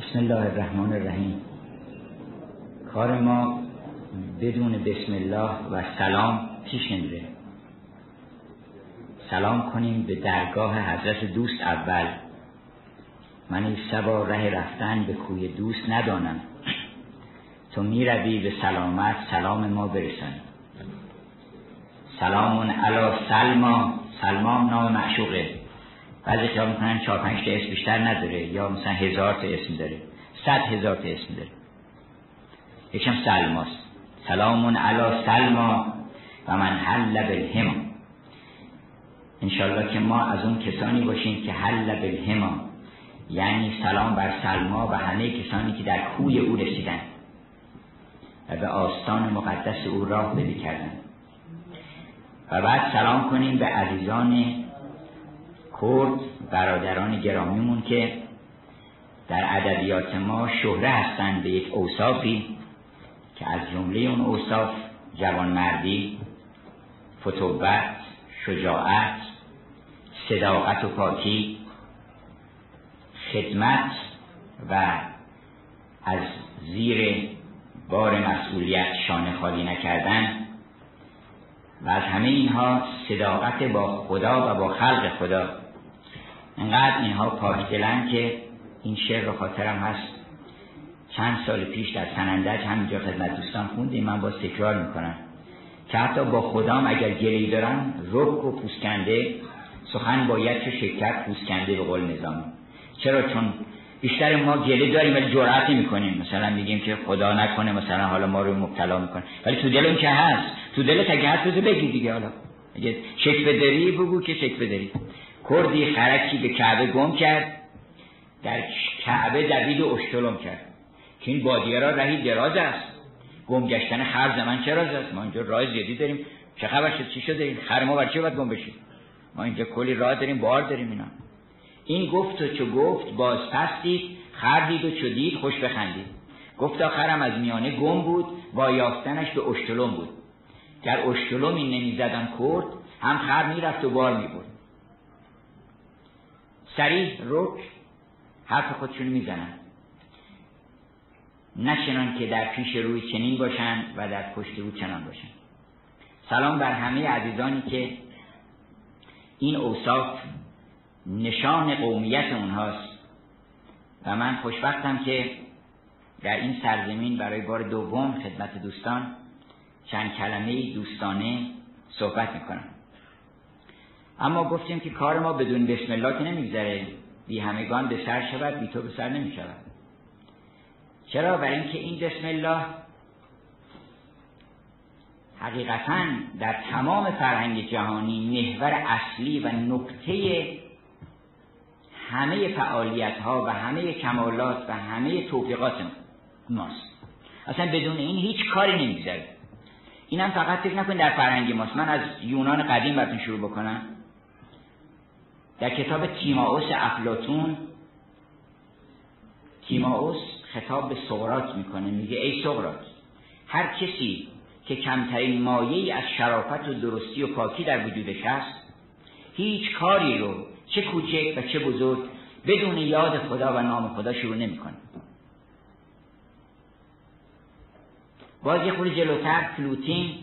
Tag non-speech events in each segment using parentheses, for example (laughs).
بسم الله الرحمن الرحیم. کار ما بدون بسم الله و سلام پیش نمیره سلام کنیم به درگاه حضرت دوست اول. من این سبا ره رفتن به کوی دوست ندانم. تو می‌روی به سلامت سلام ما برسن سلامون علا سلما. سلمان نام معشوقه. بعضی که می‌کنن چهار پنج تا اسم بیشتر نداره. یا مثلا هزار تا اسم داره. صد هزار تا اسم داره. یکم سلماست. سلامون علا سلما و من حل بالهما. انشالله که ما از اون کسانی باشیم که حل بالهما. یعنی سلام بر سلما و همه کسانی که در کوی او رسیدن و به آستان مقدس او راه بدی کردن. و بعد سلام کنیم به عزیزان کرد برادران گرامیمون که در ادبیات ما شهره هستند به یک اوصافی که از جمله اون اوصاف جوانمردی فتوبت شجاعت صداقت و پاکی خدمت و از زیر بار مسئولیت شانه خالی نکردن و از همه اینها صداقت با خدا و با خلق خدا انقدر اینها پاک دلن که این شعر رو خاطرم هست. چند سال پیش در سنندج همینجا خدمت دوستان خوندیم من با تکرار می‌کنم. که حتی با خدام اگر گلی دارن رک و پوسکنده سخن باید چه شکر پوسکنده به قول نظامی چرا؟ چون بیشتر ما گله داریم ولی جرأت می‌کنیم. مثلا میگیم که خدا نکنه مثلا حالا ما رو مبتلا می‌کنه. ولی تو دل که هست. تو دلت اگه هست بگی دیگه حالا. اگه شکوه داری بگو که شکوه داری. کردی خرکی به کعبه گم کرد در کعبه دوید و اشتلم کرد. که این بادیه را رهی دراز است. گم گشتن هر زمان چراز است؟ ما اینجا راه زیادی داریم. چه خبر شد؟ چی شده این؟ خر ما بر چه باید گم بشید ما اینجا کلی راه داریم بار داریم اینا. این گفت و چو گفت باز پستید خر دید و چو دید خوش بخندید. گفت آخرم از میانه گم بود با یافتنش به اشتلم بود. در اشتلم این نمی‌زدن کرد هم خر می‌رفت و بار می‌برد. سریع رک حرف خودشون می‌زنن. نه که در پیش روی چنین باشند و در پشت او چنان باشند سلام بر همه عزیزانی که این اوصاف نشان قومیت اونهاست. و من خوشبختم که در این سرزمین برای بار دوم خدمت دوستان چند کلمه دوستانه صحبت می‌کنم. اما گفتیم که کار ما بدون بسم الله که نمیگذره. بی همگان به سر شود بی تو به سر نمی شود چرا؟ برای اینکه این بسم الله حقیقتا در تمام فرهنگ جهانی محور اصلی و نکته همه فعالیت ها و همه کمالات و همه توفیقات ماست. اصلا بدون این هیچ کاری نمیگذره. اینم فقط فکر نکنید در فرهنگ ماست. من از یونان قدیم براتون شروع بکنم. در کتاب تیماوس افلاتون تیماوس خطاب به سقراط می‌کنه میگه ای سقراط هر کسی که کمترین مایه از شرافت و درستی و پاکی در وجودش هست هیچ کاری رو چه کوچک و چه بزرگ بدون یاد خدا و نام خدا شروع نمی‌کنه. باز یه خود جلوتر فلوتین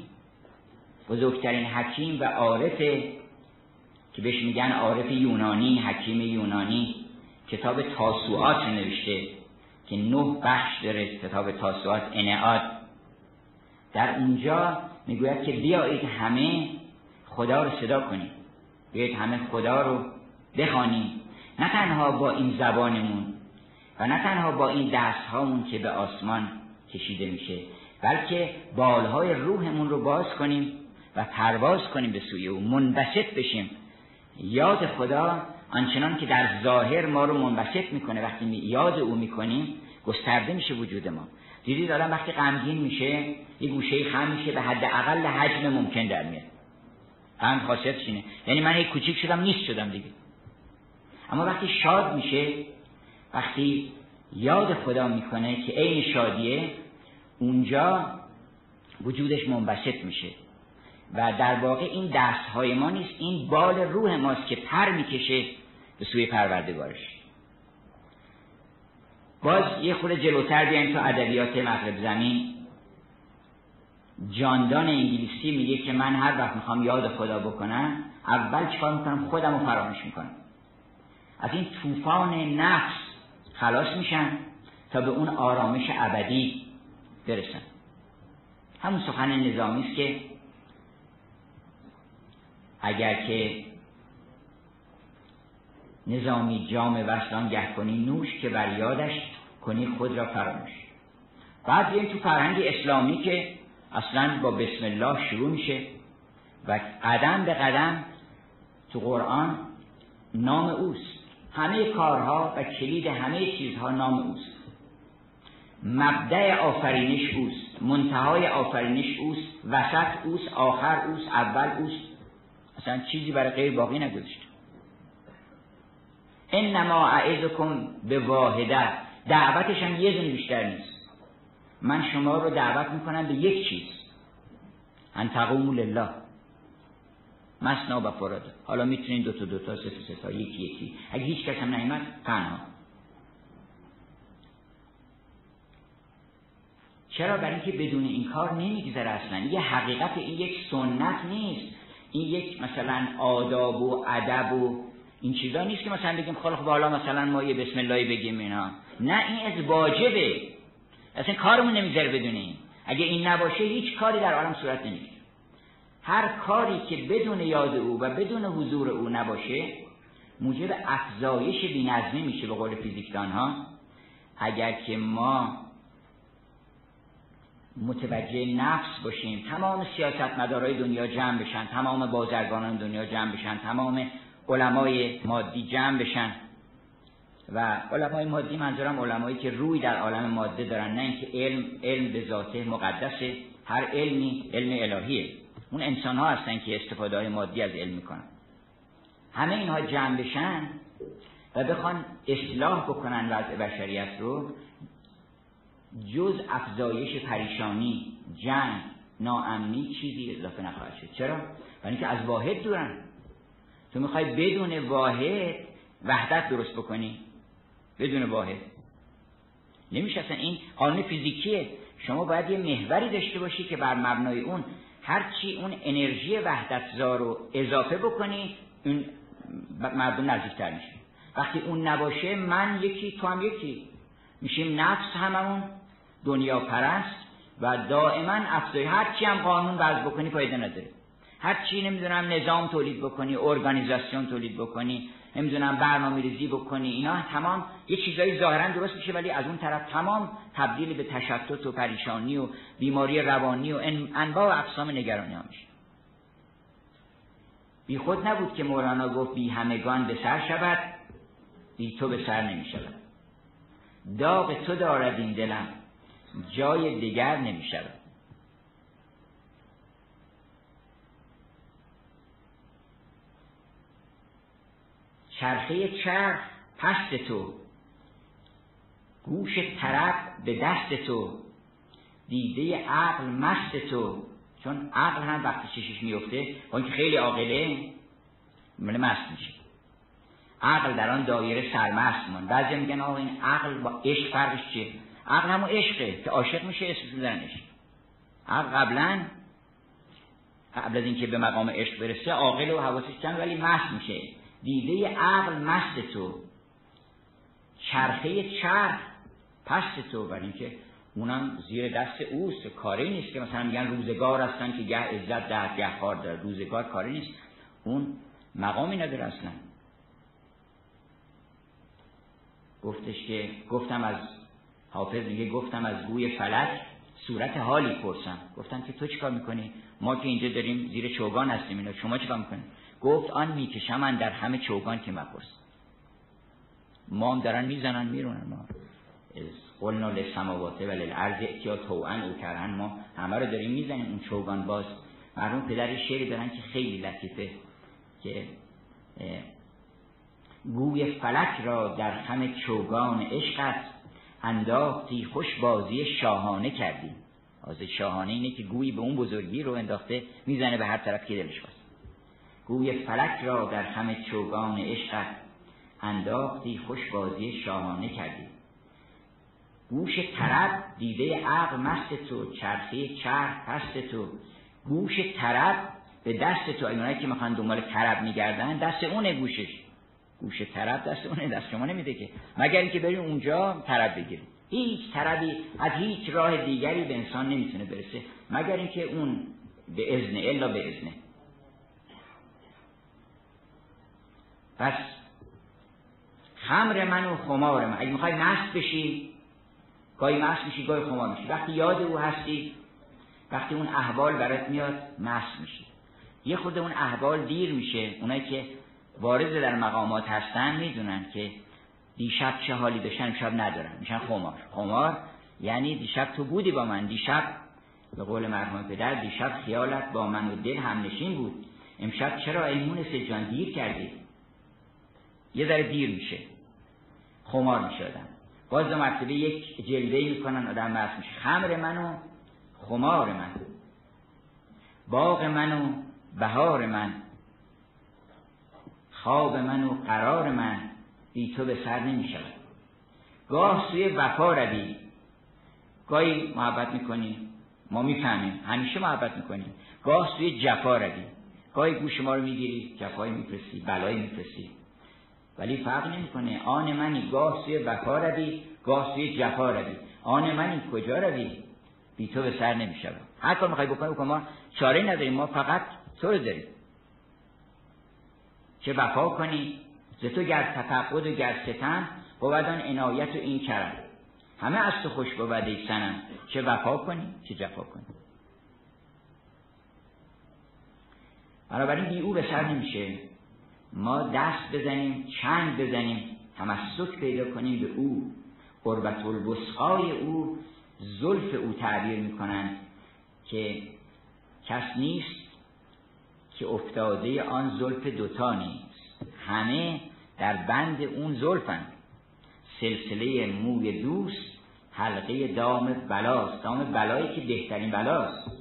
بزرگترین حکیم و عارف که بهش میگن عارف یونانی حکیم یونانی. کتاب تاسوعات نوشته که نه بخش داره کتاب تاسوعات انعاد. در اونجا می‌گوید که بیایید همه خدا رو صدا کنیم. بیایید همه خدا رو بخوانیم. نه تنها با این زبانمون و نه تنها با این دستهامون که به آسمان کشیده میشه بلکه بالهای روحمون رو باز کنیم و پرواز کنیم به سوی او منبسط بشیم. یاد خدا آنچنان که در ظاهر ما رو منبسط می‌کنه وقتی یاد او می‌کنیم گسترده میشه وجود ما. دیدی دارم وقتی غمگین میشه یه گوشه خم میشه به حد اقل حجم ممکن در میاد. غم خاصیتش اینه. یعنی من یک کوچیک شدم نیست شدم دیگه. اما وقتی شاد میشه وقتی یاد خدا می‌کنه که عین شادیه اونجا وجودش منبسط میشه. و در واقع این دست های ما نیست. این بال روح ماست که پر می‌کشه به سوی پروردگارش. باز یه خورده جلوتر بیایم تو ادبیات مغرب زمین. جاندان انگلیسی میگه که من هر وقت می‌خوام یاد خدا بکنم اول چیکار می‌کنم؟ خودم رو فراموش می‌کنم. از این طوفان نفس خلاص میشن تا به اون آرامش ابدی برسن همون سخن نظامی است که اگر که نظامی جام وصلان گه کنی نوش که بر یادش کنی خود را فراموش. بعد تو فرهنگ اسلامی که اصلا با بسم الله شروع میشه و قدم به قدم تو قرآن نام اوست. همه کارها و کلید همه چیزها نام اوست. مبدع آفرینش اوست. منتهای آفرینش اوست. وسط اوست آخر اوست اول اوست. اصلا چیزی برای غیر باقی نگذاشته. انما اعزکم به واحده. دعوتش هم یه دونه بیشتر نیست. من شما رو دعوت می‌کنم به یک چیز. ان تقوموا لله. مسنا و فراده حالا می‌تونین دو تا دو تا سه سه تا یکی یکی. اگه هیچ کس هم نیومد تنها. چرا؟ برای اینکه بدون این کار نمیگذره اصلا. یه حقیقت این یک سنت نیست. این یک مثلا آداب و ادب و این چیزا نیست که مثلا بگیم خب حالا مثلا ما یه بسم الله بگیم اینا. نه این از واجبه. اصلا کارمون نمی‌ذاره بدونیم. اگه این نباشه هیچ کاری در عالم صورت نمی‌گیره. هر کاری که بدون یاد او و بدون حضور او نباشه موجب افزایش بینظمی میشه به قول فیزیکدان ها اگر که ما متوجه نفس باشیم تمام سیاست مدارای دنیا جمع بشن. تمام بازرگانان دنیا جمع بشن. تمام علمای مادی جمع بشن. و علمای مادی منظورم علمایی که روی در عالم ماده دارن. نه اینکه علم علم به ذاته مقدسه هر علمی علم الهیه. اون انسان ها هستن که استفاده های مادی از علم می‌کنن. همه اینها جمع بشن و بخوان اصلاح بکنن وضع بشریت رو. جز افزایش پریشانی جنگ ناامنی چیزی اضافه نخواهد شد. چرا؟ برای اینکه از واحد دورن. تو می‌خوای بدون واحد وحدت درست بکنی. بدون واحد. نمیشه اصلا این قانون فیزیکیه. شما باید یه محوری داشته باشی که بر مبنای اون هرچی اون انرژی وحدتزار رو اضافه بکنی اون مردم نزدیکتر میشه وقتی اون نباشه من یکی تو هم یکی. میشیم نفس هممون. دنیا پرست و دائما افزای هرچی هم قانون وضع بکنی فایده نداره. هرچی نمی‌دونم نظام تولید بکنی ارگانیزاسیون تولید بکنی نمی‌دونم برنامه ریزی بکنی اینا تمام یه چیزایی ظاهرا درست میشه ولی از اون طرف تمام تبدیل به تشتت و پریشانی و بیماری روانی و انواع و اقسام نگرانی ها میشه. بی خود نبود که مولانا گفت بی همگان به سر شود بی تو به سر نمی شود داغ تو دارد این دلم. جای دیگر نمی شود چرخه چرخ پست تو گوش طرف به دست تو دیده عقل مست تو. چون عقل هم وقتی چشش میفته با اینکه خیلی عاقله مله مست میشه. عقل در آن دایره سرمست من بعضی میگن آقا این عقل با عشق فرقش چیه؟ عقل همون عشقه که عاشق میشه اسمش میزنش عقل قبلا قبل از اینکه به مقام عشق برسه عاقل و حواسش کم ولی مست میشه. دیده عقل مست تو. چرخه چرخ پست تو. برای اینکه اونم زیر دست اوست. کاری نیست که مثلا میگن روزگار هستن که گه عزت ده گه خار داره روزگار کاری نیست. اون مقامی نداره اصلا. گفتش که گفتم از حافظ میگه گفتم از گوی فلک صورت حالی پرسم. گفتم که تو چیکار می‌کنی؟ ما که اینجا داریم زیر چوگان هستیم اینا شما چیکار می‌کنی؟ گفت آن می‌کشم من در همه چوگان که مپرس. ما هم دارن می‌زنن میرونن ما. قلنا للسماوات و للارض اتیا توعن او کرن ما. همه رو داریم می‌زنیم اون چوگان باز. مرحوم پدر شعری دارن که خیلی لطیفه که گوی فلک را در همه چوگان عشقت انداختی خوش بازی شاهانه کردی از شاهانه اینه که گویی به اون بزرگی رو انداخته می‌زنه به هر طرف که دلش خواست. گوی فلک را در همه چوگان عشقت انداختی خوش بازی شاهانه کردی گوش طرب دیده عقل مست تو چرخه چرخ پست تو. گوش طرب به دست تو. اینایی که می‌خوان دنبال طرب میگردن دست اونه گوشش. گوش طرب دست اونه دست شما نمیده که. مگر اینکه بریم اونجا طرب بگیریم. هیچ طربی از هیچ راه دیگری به انسان نمی‌تونه برسه. مگر اینکه اون به اذن الا به اذنه پس خمر من و خمار من. اگه می‌خوای مست بشی گاهی مست میشی گاهی خمار میشی. وقتی یاد او هستی وقتی اون احوال برات میاد مست میشی. یه خود اون احوال دیر میشه. اونایی که وارد در مقامات هستن می‌دونن که دیشب چه حالی داشتن شب ندارن. میشن خمار. خمار یعنی دیشب تو بودی با من. دیشب به قول مرحوم پدر دیشب خیالت با من و دل هم نشین بود. امشب چرا ایمون سجان دیر کردی؟ یه ذره دیر میشه. خمار میشه آدم. باز دو مرتبه یک جلوه می‌کنن آدم مست میشه. خمر من و خمار من. باغ من و بهار من. خواب من و قرار من بی تو به سر نمی شود. گاه سوی وفا روی. گاهی محبت می‌کنی ما می‌فهمیم همیشه محبت می‌کنیم. گاه سوی جفا روی. گاهی گوش ما رو می‌گیری جفایی میفرستی بلایی میفرستی. ولی فرق نمی‌کنه. آن منی گاه سوی وفا روی گاه سوی جفا روی. آن منی کجا روی؟ بی تو به سر نمی‌شود هر کار می‌خوای بکنی بکن ما چاره نداریم. ما فقط تو رو داریم. چه وفا کنی ز تو گر تفقد و گر ستم بود آن عنایت و این کرم. همه از تو خوش بود ای سنم چه وفا کنی چه جفا کنی. بنابراین بی او به سر نمیشه. ما دست بزنیم چند بزنیم تمسک پیدا کنیم به او. قربت الوسقای او زلف او تعبیر می‌کنند که کس نیست که افتاده آن زلف دوتا نیست. همه در بند اون زلفن. سلسله موی دوست حلقه دام بلاست. دام بلایی که بهترین بلاست.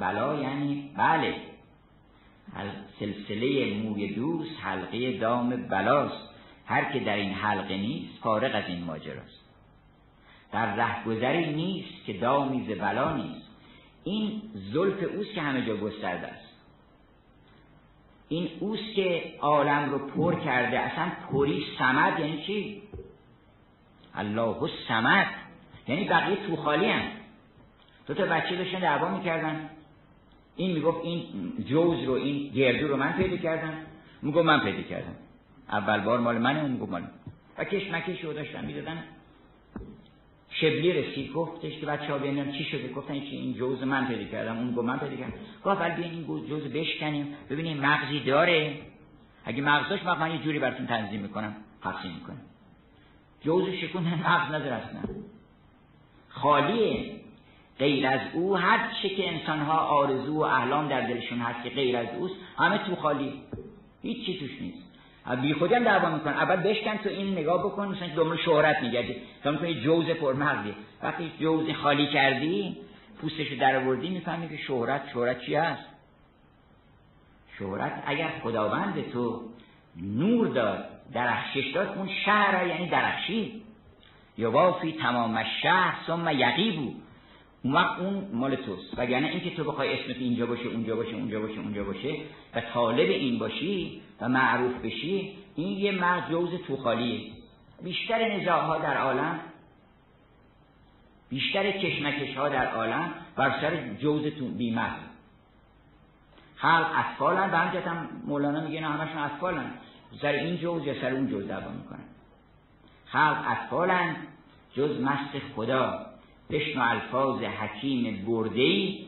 بلا یعنی بله. سلسله موی دوست حلقه دام بلاست. هر که در این حلقه نیست فارغ از این ماجراست. در رهگذری نیست که دامی ز بلا نیست. این زلف اوست که همه جا گسترده است. این اوست که عالم رو پر کرده. اصلا پری سمد یعنی چی؟ الله سمد یعنی بقیه تو خالی هم دو تا بچه داشتن دعوا می‌کردن. این می‌گفت این جوز رو این گردو رو من پیدا کردم. می‌گفت من پیدا کردم. اول بار مال منه اون می‌گفت مال و کشمکش رو داشتن می‌دادن. شبلی رسید گفتش که بچه ها چی شده. گفتن چی این جوز من پیدا کردم اون گفت من پیدا کردم. گفت بیاین این جوز بشکنیم. ببینیم مغزی داره. اگه مغز داشت من یه جوری براتون تنظیم می‌کنم. تقسیم می‌کنم. جوز شکون (laughs) مغز نداره اصلا. خالیه. غیر از او هر چه که انسان ها آرزو و احلام در دلشون هست که غیر از اوست همه تو خالی. هیچ چی توش نیست. بی خودی هم دعوا میکن اول بشکن تو این نگاه بکن مثلا دنبال شهرت میگردی. تا می‌کنی جوز پرمغزی. وقتی جوز خالی کردی پوستشو در آوردی می‌فهمی که شهرت شهرت چی هست؟ شهرت اگر خداوند تو نور داد درخشش داد اون شهر یعنی درخشی. یوافی تمام شهر ثم یقیبو. اون وقت اون مال توست. وگرنه اینکه تو بخوای اسمت اینجا باشه اونجا باشه اونجا باشه اونجا باشه و طالب این باشی و معروف بشی این یه مرد جوز تو خالیه بیشتر نزاعها در عالم بیشتر کشمکش ها در عالم بر سر جوز تو بیمرد خلق اطفالن به همجت هم مولانا میگه نه همشون اطفالن سر این جوز یا سر اون جوز دعوا می‌کنن. خلق اطفالن جز مست خدا. بشنو الفاظ حکیم برده ای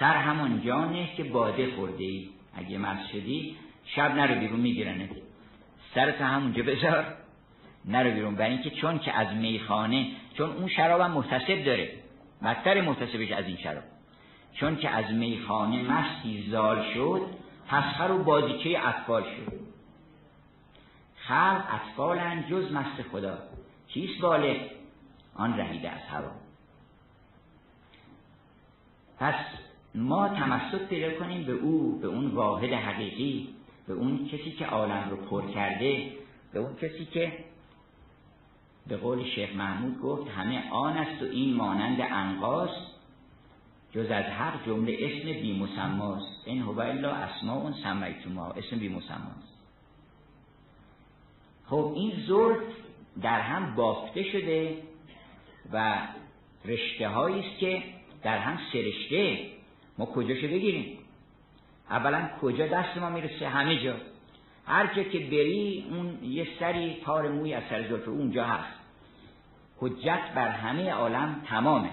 سر همون جانه که باده خورده ای اگه مست شدی شب نرو بیرون میگیرنه سرت همونجا بذار. نرو بیرون. برای اینکه چون که از میخانه چون اون شراب هم محتسب داره. بدتر محتسبش از این شراب. چون که از میخانه مستی زال شد تسخر و بازیچه اطفال شد. خلق اطفالن جز مست خدا. چیست بالغ؟ آن رهیده از هوا. پس ما تمسک پیدا کنیم به او به اون واحد حقیقی به اون کسی که عالم رو پر کرده به اون کسی که به قول شیخ محمود گفت همه آن است و این مانند انقاس جز از حق جمله اسم بی مسماست این هو الا اسماء سمیتوما اسم بی مسماست خب این زلف در هم بافته شده. و رشته است که در هم سرشته ما کجاشو بگیریم؟ اولا کجا دست ما می‌رسه؟ همه جا. هر جا که بری اون یه سری تار موی از سر زلف اونجا هست. حجت بر همه عالم تمامه.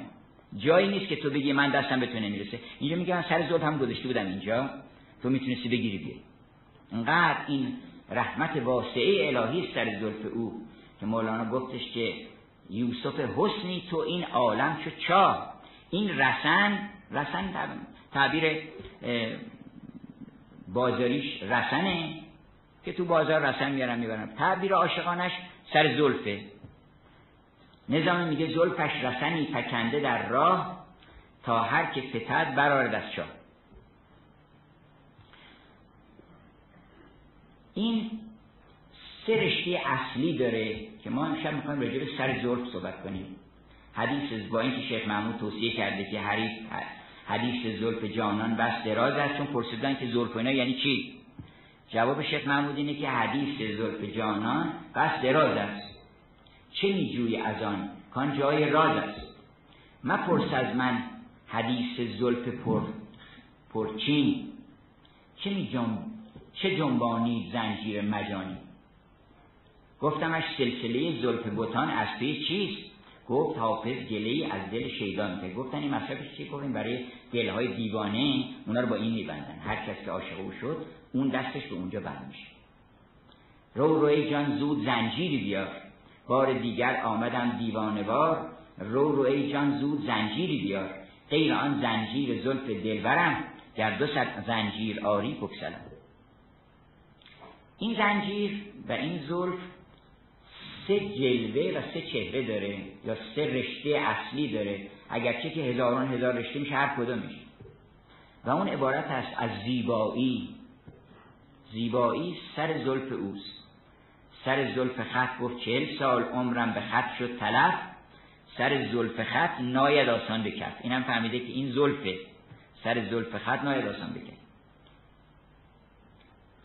جایی نیست که تو بگی من دستم به تو نمی‌رسه. اینجا میگه من سر زلف هم گذاشته بودم اینجا. تو می‌تونستی بگیری بیاری انقدر این رحمت واسعه الهی سر زلف او که مولانا گفتش که یوسف حسنی تو این عالم چو چا این رسن رسن تعبیر بازاریش رسنه که تو بازار رسن میارن می‌برن. تعبیر عاشقانش سر زلفه. نظام میگه زلفش رسنی پکنده در راه تا هر که فتد برارد از شاه. این سه رشته اصلی داره که ما امشب می‌خوایم راجع به سر زلف صحبت کنیم. حدیث با اینکه شیخ محمود توصیه کرده که حدیث حدیث زلف جانان بس دراز است چون پرسیدن که زلف اینا یعنی چی؟ جواب شیخ محمود اینه که حدیث زلف جانان بس دراز است. چه میجوی از آن؟ کان جای راز است. مپرس از من حدیث زلف پر پرچین. چه می چه جنبانی زنجیر مجانی؟ گفتمش سلسله زلف بوتان از پی چیست؟ گفت حافظ گله از دل شیطان. که گفتن این مصرفش چی گفتیم برای دلهای دیوانه اونا رو با این میبندن. هر کس که عاشق او شد اون دستش به اونجا بند میشه رو روی جان زود زنجیری بیار. بار دیگر آمدم دیوانه بار رو روی جان زود زنجیری بیار. غیر آن زنجیر زلف دلبرم. در دو صد زنجیر آری بکسلم این زنجیر و این زلف سه جلوه و سه چهره داره یا سه رشته اصلی داره. اگرچه که هزاران هزار رشته میشه هر کدومش. و اون عبارت است از زیبایی. زیبایی سر زلف اوست. سر زلف خط گفت چهل سال عمرم به خط شد تلف. سر زلف خط ناید آسان بکرد. اینم فهمیده که این زلفه. سر زلف خط ناید آسان بکرد.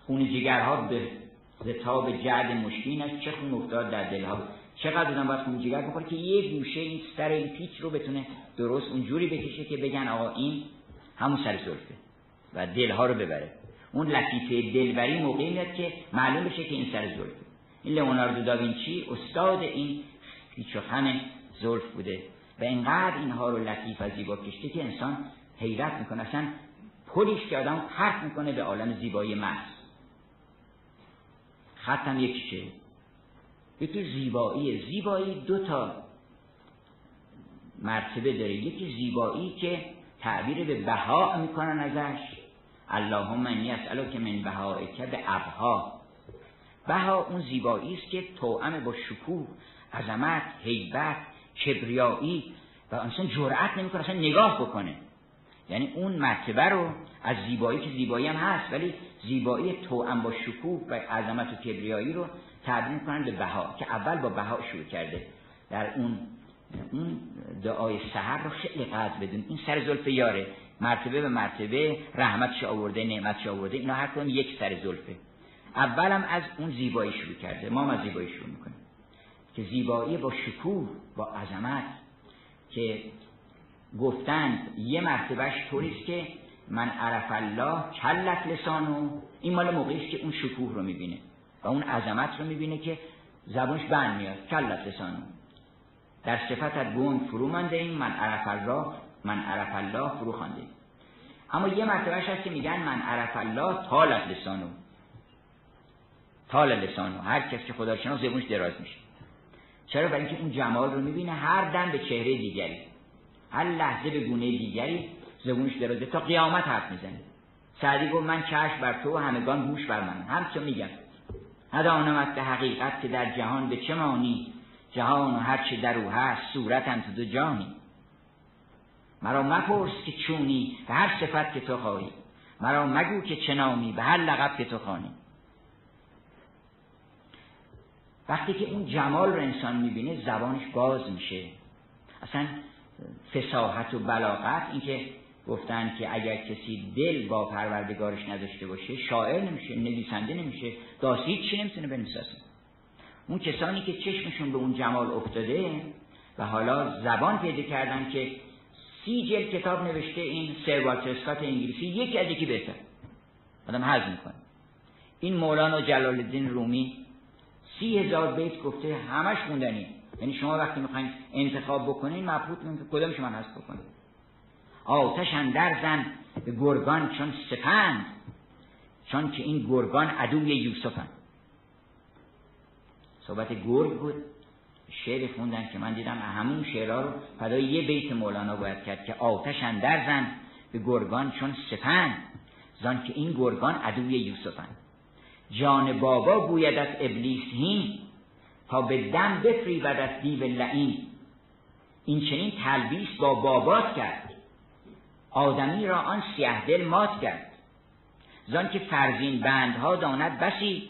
خون جگرها به زتاب جعد مشکینش چه خون افتاد در دلها چقدر بودن باید خون جگر بخوره که یه گوشه این سر این پیچ رو بتونه درست اونجوری بکشه که بگن آقا این همون سر زلفه و دلها رو ببره. اون لطیفه دلبری موقعی میاد که معلوم بشه که این سر زلفه. این لئوناردو داوینچی استاد این پیچ و خم زلف بوده و اینقدر اینها رو لطیف و زیبا کشته که انسان حیرت می‌کنه. اصلا پلیش که آدم پرت می‌کنه به عالم زیبایی محض. ختم یکیشه یکی زیبایی زیبایی دو تا مرتبه داره. یکی زیبایی که تعبیر به بها می‌کنن ازش. اللهم انی که من که به ابها بها اون زیبایی است که توأم با شکوه عظمت هیبت کبریایی و انسان جرأت نمی‌کنه اصلا نگاه بکنه. یعنی اون مرتبه رو از زیبایی که زیبایی هم هست ولی زیبایی توأم با شکوه و عظمت و کبریایی رو تبدیل کنن به بها که اول با بها شروع کرده. در اون اون دعای سحر رو خیلی قدر بدون این سر زلف یاره. مرتبه به مرتبه رحمتش آورده نعمتش آورده اینا هر کدوم یک سر زلفه. اولم از اون زیبایی شروع کرده. ما هم از زیبایی شروع می‌کنیم. که زیبایی با شکوه با عظمت. که گفتند یه مرتبهش طوریست که من عرف الله کلت لسانو این مال موقعی که اون شکوه رو می‌بینه و اون عظمت رو می‌بینه که زبانش بند میاد. کلت لسانو در صفتت گون فرو منده این من عرف الله من عرف الله فرو خانده اما یه مرتبهش هست که میگن من عرف الله تالت لسانو تال لسانو هر کس که خدا شناس زبونش دراز میشه. چرا؟ برای اینکه اون جمال رو می‌بینه هر دم به چهره دیگری. هر لحظه به گونه دیگری زبونش درازه تا قیامت حرف می‌زنه سعدی گفت من چشم بر تو و همگان گوش بر من. هم چه میگم. ندانمت به حقیقت که در جهان به چه مانی جهان و هر چه در او هست صورتم تو دو جانی. مرا مپرس که چونی به هر صفت که تو خواهی. مرا مگو که چه نامی به هر لقب که تو خوانی. وقتی که اون جمال رو انسان می‌بینه زبانش باز میشه. اصلا فساحت و بلاغت اینکه گفتن که اگر کسی دل با پروردگارش نداشته باشه شاعر نمیشه نویسنده نمیشه داسی چی نمی‌تونه بنویسه؟ اون کسانی که چشمشون به اون جمال افتاده و حالا زبان پیدا کردن که سی جلد کتاب نوشته این سرواترسکات انگلیسی یکی از یکی بهتر. آدم حض می‌کنه. این مولانا جلال الدین رومی سی هزار بیت گفته همش خوندنی یعنی شما وقتی می‌خواین انتخاب بکنین مبهوت که کدامش من هست بکنید آتش اندر زن به گرگان چون سپند چون که این گرگان عدوی یوسفن. صحبت گرگ بود. شعر خوندن که من دیدم همون شعرها رو فدای یه بیت مولانا باید کرد که آتش اندر زن به گرگان چون سپند. زان که این گرگان عدوی یوسفن. جان بابا گوید از ابلیس هین تا به دم بفریبد از دیو لعین. این چنین تلبیس با بابات کرد. آدمی را آن سیه دل مات کرد. زان که فرزین بندها داند بسی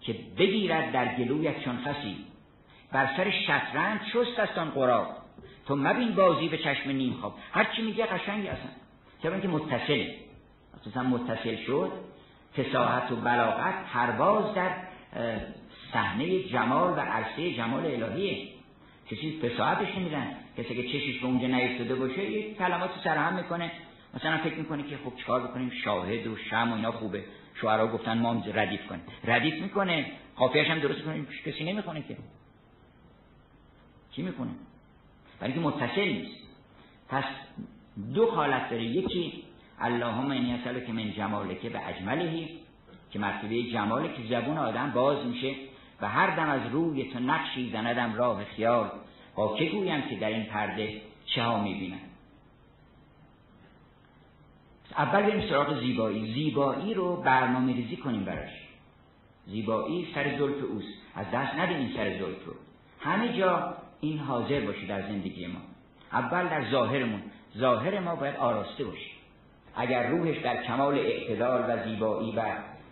که بگیرد در گلویت چون خسی. بر سر شطرنج چست است آن قرار تو مبین بازی به چشم نیم خواب. هر چی میگه قشنگی اصلا. چرا که متصله اساسا متصل شد. فساحت و بلاغت پرواز در صحنه جمال و عرصه جمال الهیه. کسی فساحتش نمیدن. کسی که چشش به اونجا نیفتاده باشه یه کلمات سرهم می‌کنه. مثلا فکر می‌کنه که خب چیکار بکنیم؟ شاهد و شم و اینا خوبه. شوهرها گفتن ما ردیف کنیم. ردیف می‌کنه. خافیش هم درست کنیم کسی نمی‌خونه که. کی می‌کنه برای که متصل نیست. پس دو حالت داره. یکی اللهم انی که من جمالک به اجملهی که مرتبه جماله که زبون آدم باز میشه و هر دم از روی تو نقشی زندم راه خیال. با که گویم که در این پرده چه ها می‌بینم؟ اول بریم سراغ زیبایی. زیبایی رو برنامه ریزی کنیم براش. زیبایی سر زلف اوست. از دست ندیم این سر زلف رو. همه جا این حاضر باشه در زندگی ما. اول در ظاهرمون. ظاهر ما باید آراسته باشه. اگر روحش در کمال اعتدال و زیبایی و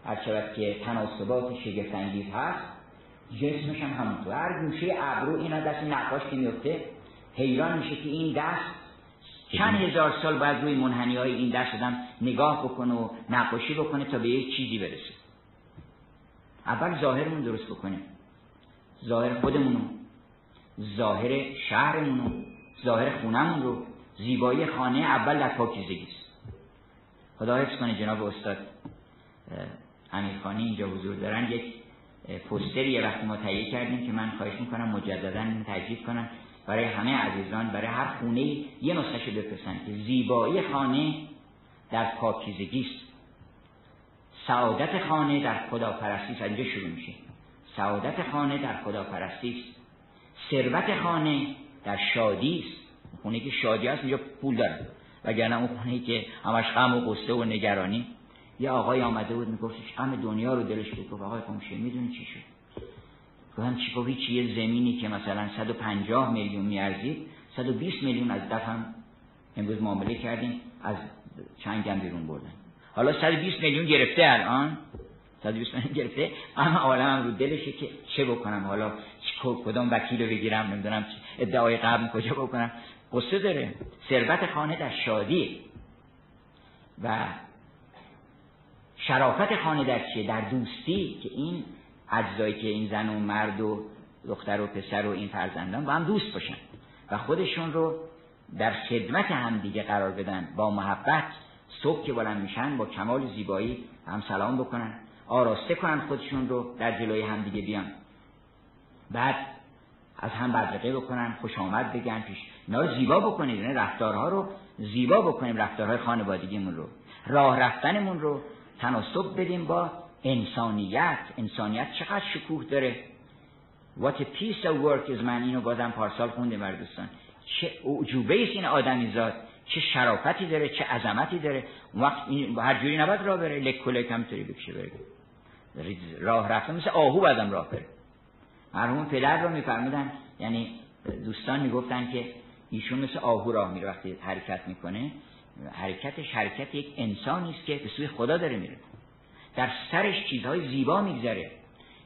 هر که تناسبات شگفتانگیز هست جسمش هم همونطور هر گوشه ابرو اینا دست نقاش که میفته حیران میشه که این دست چند هزار سال باید روی منحنی های این دست آدم نگاه بکنه و نقاشی بکنه تا به یک چیزی برسه. اول ظاهرمون درست بکنیم. ظاهر خودمونو ظاهر شهرمونو ظاهر خونمون رو. زیبایی خانه اول در پاکیزگی است. خدا حفظ کنه جناب استاد. امیرخانی اینجا حضور دارن. یک پوستری یه وقتی ما تهیه کردیم که من خواهش می‌کنم مجددا تجدید کنم برای همه عزیزان برای هر خونه یه نسخه بفرستن که زیبایی خانه در پاکیزگی است سعادت خانه در خدا پرستی است اینجا شروع میشه. سعادت خانه در خدا پرستی است ثروت خانه در شادی است خونه که شادی است اینجا پول داره وگرنه اون خونه که همش غم و قصه و نگرانی. یه آقای آمده بود میگفتش غم دنیا رو دلش بود گفت آقای قمشه می‌دونی چی شد؟ گفتم چی؟ گفت یه زمینی که مثلا 150 میلیون میارزید 120 میلیون از دفعه امروز معامله کردیم از چنگم بیرون بردن. حالا 120 میلیون گرفته الان. 120 میلیون گرفته اما عالم رو دلشه که چه بکنم؟ حالا کدام وکیل رو بگیرم؟ نمی‌دونم ادعای قبل کجا بکنم؟ قصه داره. ثروت خانه در شادی. و شرافت خانه در چیه در دوستی که این اجزایی که این زن و مرد و دختر و پسر و این فرزندان با هم دوست باشن و خودشون رو در خدمت هم دیگه قرار بدن با محبت صبح که بلند میشن با کمال زیبایی هم سلام بکنن آراسته کنن خودشون رو در جلوی هم دیگه بیان. بعد از هم بدرقه بکنن خوش آمد بگن پیش اینا زیبا بکنید یعنی رفتارها رو زیبا بکنیم رفتارهای خانوادگیمون رو راه رفتنمون رو تناسب بدیم با انسانیت. انسانیت چقدر شکوه داره. What a piece of work is من اینو بازم پارسال خونده بر دوستان. چه اعجوبه است این آدمی زاد چه شرافتی داره چه عظمتی داره. وقت این هر جوری نباید راه بره لک کلک همطوری بکشه بره. راه رفته مثل آهو بعدم راه بره. مرحوم پدر رو میفرمودن یعنی دوستان می‌گفتن که ایشون مثل آهو راه میره وقتی حرکت می‌کنه. حرکتش حرکت یک انسانی است که به سوی خدا داره میره. در سرش چیزهای زیبا میگذره.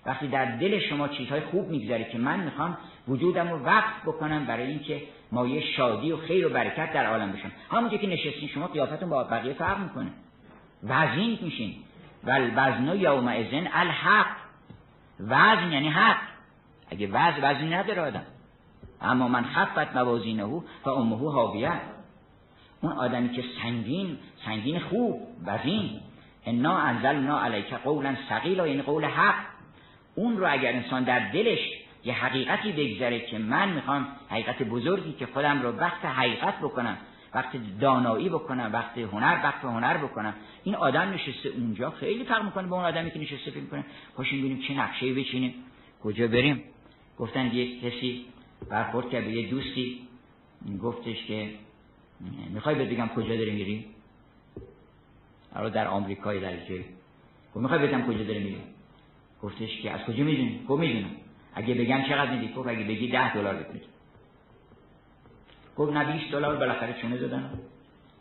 وقتی در دل شما چیزهای خوب میگذره که من می‌خوام وجودم رو وقف بکنم برای اینکه مایه شادی و خیر و برکت در عالم بشم. همونجا که نشستین شما قیافتون با بقیه فرق می‌کنه. وزین میشین. و الوزن یومئذ الحق. وزن یعنی حق. اگه وزن وزنی نداره آدم. اما من خفت موازینه و امه حاویه. اون آدمی که سنگین سنگین خوب وزین انا انزلنا علیک قولا ثقیلا یعنی قول حق. اون رو اگر انسان در دلش یه حقیقتی بگذره که من می‌خوام حقیقت بزرگی که خودم رو وقت حقیقت بکنم وقت دانایی بکنم وقت هنر وقت هنر بکنم این آدم نشسته اونجا. خیلی فرق می‌کنه با اون آدمی که نشسته فکر می‌کنه پاشیم ببینیم چه نقشه بچینیم. کجا بریم؟ گفتن یه کسی برخورد کرد یه دوستی. گفتش که می‌خوای بگم کجا داری میری؟ الان در آمریکای در جای گفت می‌خوای بگم کجا داری میری؟ گفتش که از کجا می‌دونی؟ گفت می‌دونم. اگه بگم چقدر میدی؟ گفت اگه بگی ده دلار بهت میدم. گفت نه 20 دلار بالاخره چونه دادن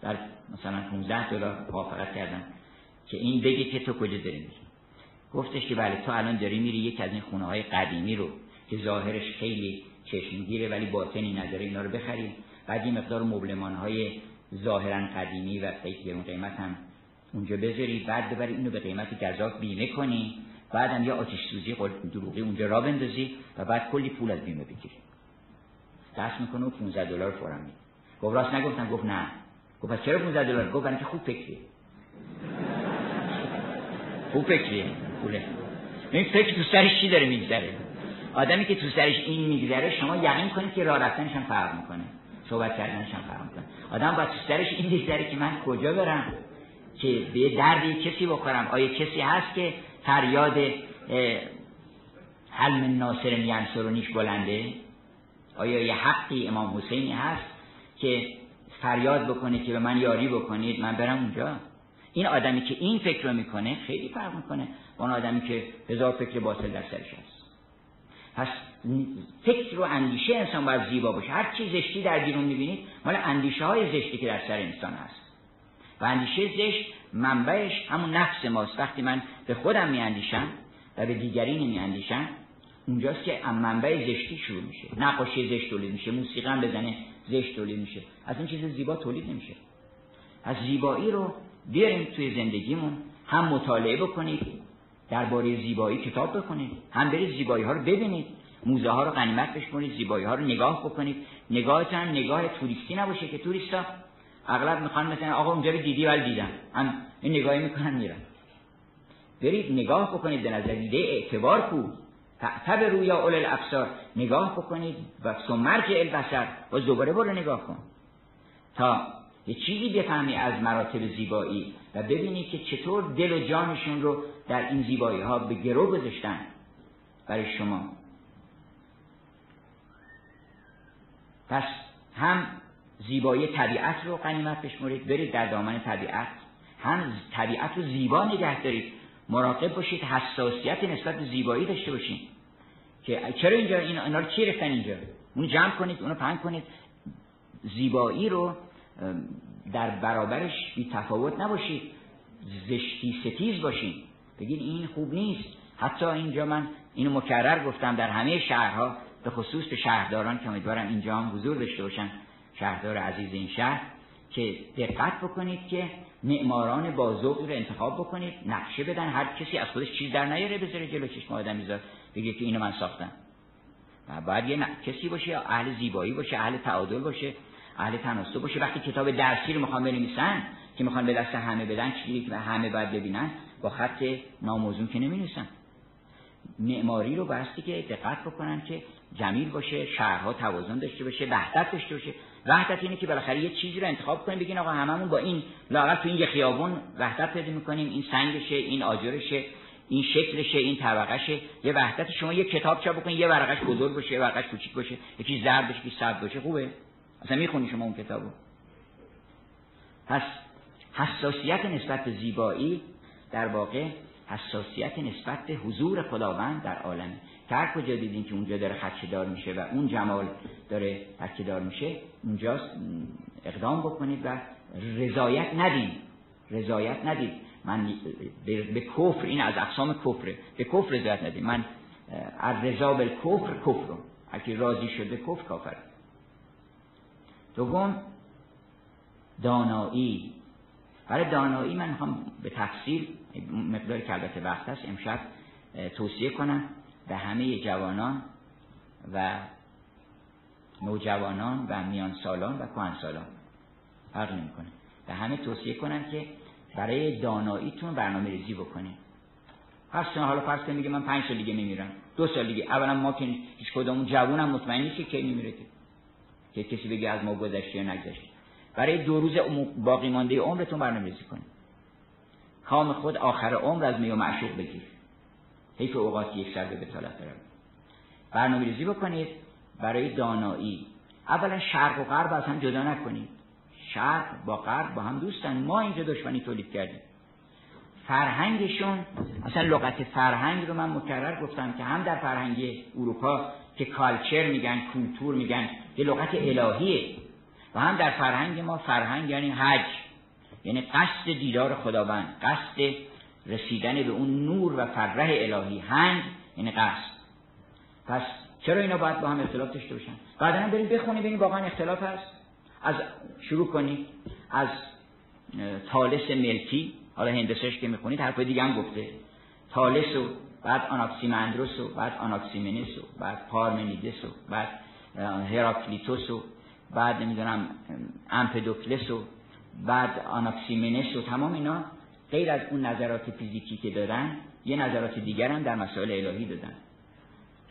در مثلا 15 دلار موافقت کردن که این بگی که تو کجا داری میری. گفتش که بله تو الان داری میری یک از این خونه های قدیمی رو که ظاهرش خیلی چشمگیره ولی باطنی نداره اینا رو بخریم بعد این مقدار مبلمان های ظاهرا قدیمی و خیلی اون قیمت هم اونجا بذاری بعد ببری اینو به قیمت گذاف بیمه کنی بعدم یه آتش سوزی دروغی اونجا را بندازی و بعد کلی پول از بیمه بگیری دست می‌کنه و 15 دلار فورا میده. گفت راست نگفتم. گفت نه. گفت پس چرا 15 دلار؟ گفت برای خوب فکریه. خوب فکریه. پوله. این فکر تو سرش چی داره میگذره؟ آدمی که تو سرش این میگذره شما یقین کنید که راه رفتنش هم فرق می‌کنه. صحبت کردنش هم فرق می‌کنه آدم با سرش این میگذره که من کجا برم؟ که به دردی کسی بخورم؟ آیا کسی هست که فریاد حلم ناصر ینصرونیش بلنده؟ آیا یه حقی امام حسینی هست که فریاد بکنه که به من یاری بکنید؟ من برم اونجا. این آدمی که این فکر رو می‌کنه خیلی فرق می‌کنه اون آدمی که هزار فکر باطل در سرش پس فکر و اندیشه انسان باید زیبا باشه. هر چی زشتی در بیرون می‌بینید مال اندیشه های زشتی که در سر انسان هست. و اندیشه زشت منبعش همون نفس ماست. وقتی من به خودم میاندیشم و به دیگری نمیاندیشم اونجاست که منبع زشتی شروع میشه. نقاشی زشت تولید میشه. موسیقی هم بزنه زشت تولید میشه. از این چیز زیبا تولید نمیشه. از زیبایی رو بیاریم توی زندگیمون هم مطالعه بکنید درباره زیبایی کتاب بکنید هم برید زیبایی ها رو ببینید. موزه ها رو غنیمت بشمونید زیبایی ها رو نگاه بکنید. نگاهتون نگاه توریستی نباشه که توریستا. اغلب می‌خوان مثلا آقا اونجا رو دیدی؟ ولی دیدم. هم این نگاهی می‌کنن میرن. برید نگاه بکنید. به نظر دیده اعتبار کو. تعتب روی اول الابصار. نگاه بکنید و سمرج البصر و دوباره برو نگاه کن. تا یه چیزی بفهمی از مراتب زیبایی و ببینی که چطور دل و جانشون رو در این زیبایی ها به گرو گذاشتن. برای شما. پس هم زیبایی طبیعت رو قنیمت بشمرید برید در دامن طبیعت. هم طبیعت رو زیبا نگه دارید. مراقب باشید حساسیت نسبت به زیبایی داشته باشید که چرا اینجا؟ این اینا رو چی رفتن اینجا؟ اون جمع کنید اونو پنگ کنید. زیبایی رو در برابرش بی تفاوت نباشید. زشتی ستیز باشید. بگید این خوب نیست. حتی اینجا من اینو مکرر گفتم در همه شهرها به خصوص به شهرداران که امیدوارم اینجا هم حضور داشته باشن. شهردار عزیز این شهر که دقت بکنید که معماران بازوق رو انتخاب بکنید. نقشه بدن. هر کسی از خودش چیز در نیاره بذاره جلو چشم آدم میذار بگه که اینو من ساختم. و باید یه کسی باشه اهل زیبایی باشه اهل تعادل باشه. اهل تناسب باشه. وقتی کتاب درسی رو می‌خوان بنویسن که می‌خوان به دست همه بدن چیزی که همه باید ببینن با خط ناموزون که نمی‌نویسن. معماری رو باستی که دقت بکنن که جمیل باشه شهرها توازن داشته باشه وحدت داشته باشه. وحدت اینه که بالاخره یه چیزی رو انتخاب کنیم بگین آقا هممون با این لاغت تو این یه خیابون وحدت پیدا می‌کنیم این سنگشه این آجرشه این شکلشه این طبقشه یه وحدت شما یه کتاب چاپ بکنید یه ورقش بزرگ باشه یه ورقش کوچیک باشه. یکی زرد باشه یکی سبز باشه خوبه؟ اصلا می‌خونی شما اون کتابو. پس حساسیت نسبت به زیبایی در واقع حساسیت نسبت به حضور خداوند در عالم. هر کجا دیدین که اونجا داره دار میشه و اون جمال داره دار میشه اونجا اقدام بکنید و رضایت ندید. رضایت ندید. من به کفر این از اقسام کفره. به کفر رضایت ندیم من از رضا کفر کفر اگه راضی شده کفر کافر دوم دانایی. برای دانایی من می‌خوام به تفصیل مقداری که البته وقت است امشب توصیه کنم به همه جوانان و نوجوانان و میان سالان و کهن سالان فرق نمی‌کنه. به همه توصیه کنم که برای داناییتون برنامه ریزی بکنید پس حالا فرض کنید میگه من پنج سال دیگه میمیرم دو سال دیگه. اولا ما که هیچ کدوم جوونم مطمئن نیست که کی میمیره که. که کسی بگه از ما گذشته یا نگذشته برای دو روز باقی مانده عمرتون برنامه ریزی کنید. کام خود آخر عمر از می و معشوق بگیر. حیف اوقات یک سر به بتالت دارم برنامه ریزی بکنید. برای دانایی. اولا شرق و غرب از هم جدا نکنید. شرق با غرب با هم دوستن. ما اینجا دشمنی تولید کردیم. فرهنگشون اصلا لغت فرهنگ رو من مکرر گفتم که هم در فرهنگ اروپا که کالچر میگن کولتور میگن یه لغت الهیه و هم در فرهنگ ما فرهنگ یعنی حج. یعنی قصد دیدار خداوند قصد رسیدن به اون نور و فرح الهی. هنگ یعنی قصد. پس چرا اینا باید با هم اختلاف داشته باشن؟ بعدا بریم بخونیم ببینیم واقعا اختلاف هست. از شروع کنید از تالس ملطی حالا هندسش که می‌خونید حرف دیگه هم گفته. تالس و بعد آناکسیمندروس و بعد آناکسیمنس و بعد پارمنیدس و بعد هراکلیتوس و بعد نمی‌دونم امپدوکلس و بعد آناکسیمنس و تمام اینا غیر از اون نظرات فیزیکی که دادن یه نظرات دیگر هم در مسائل الهی دادن.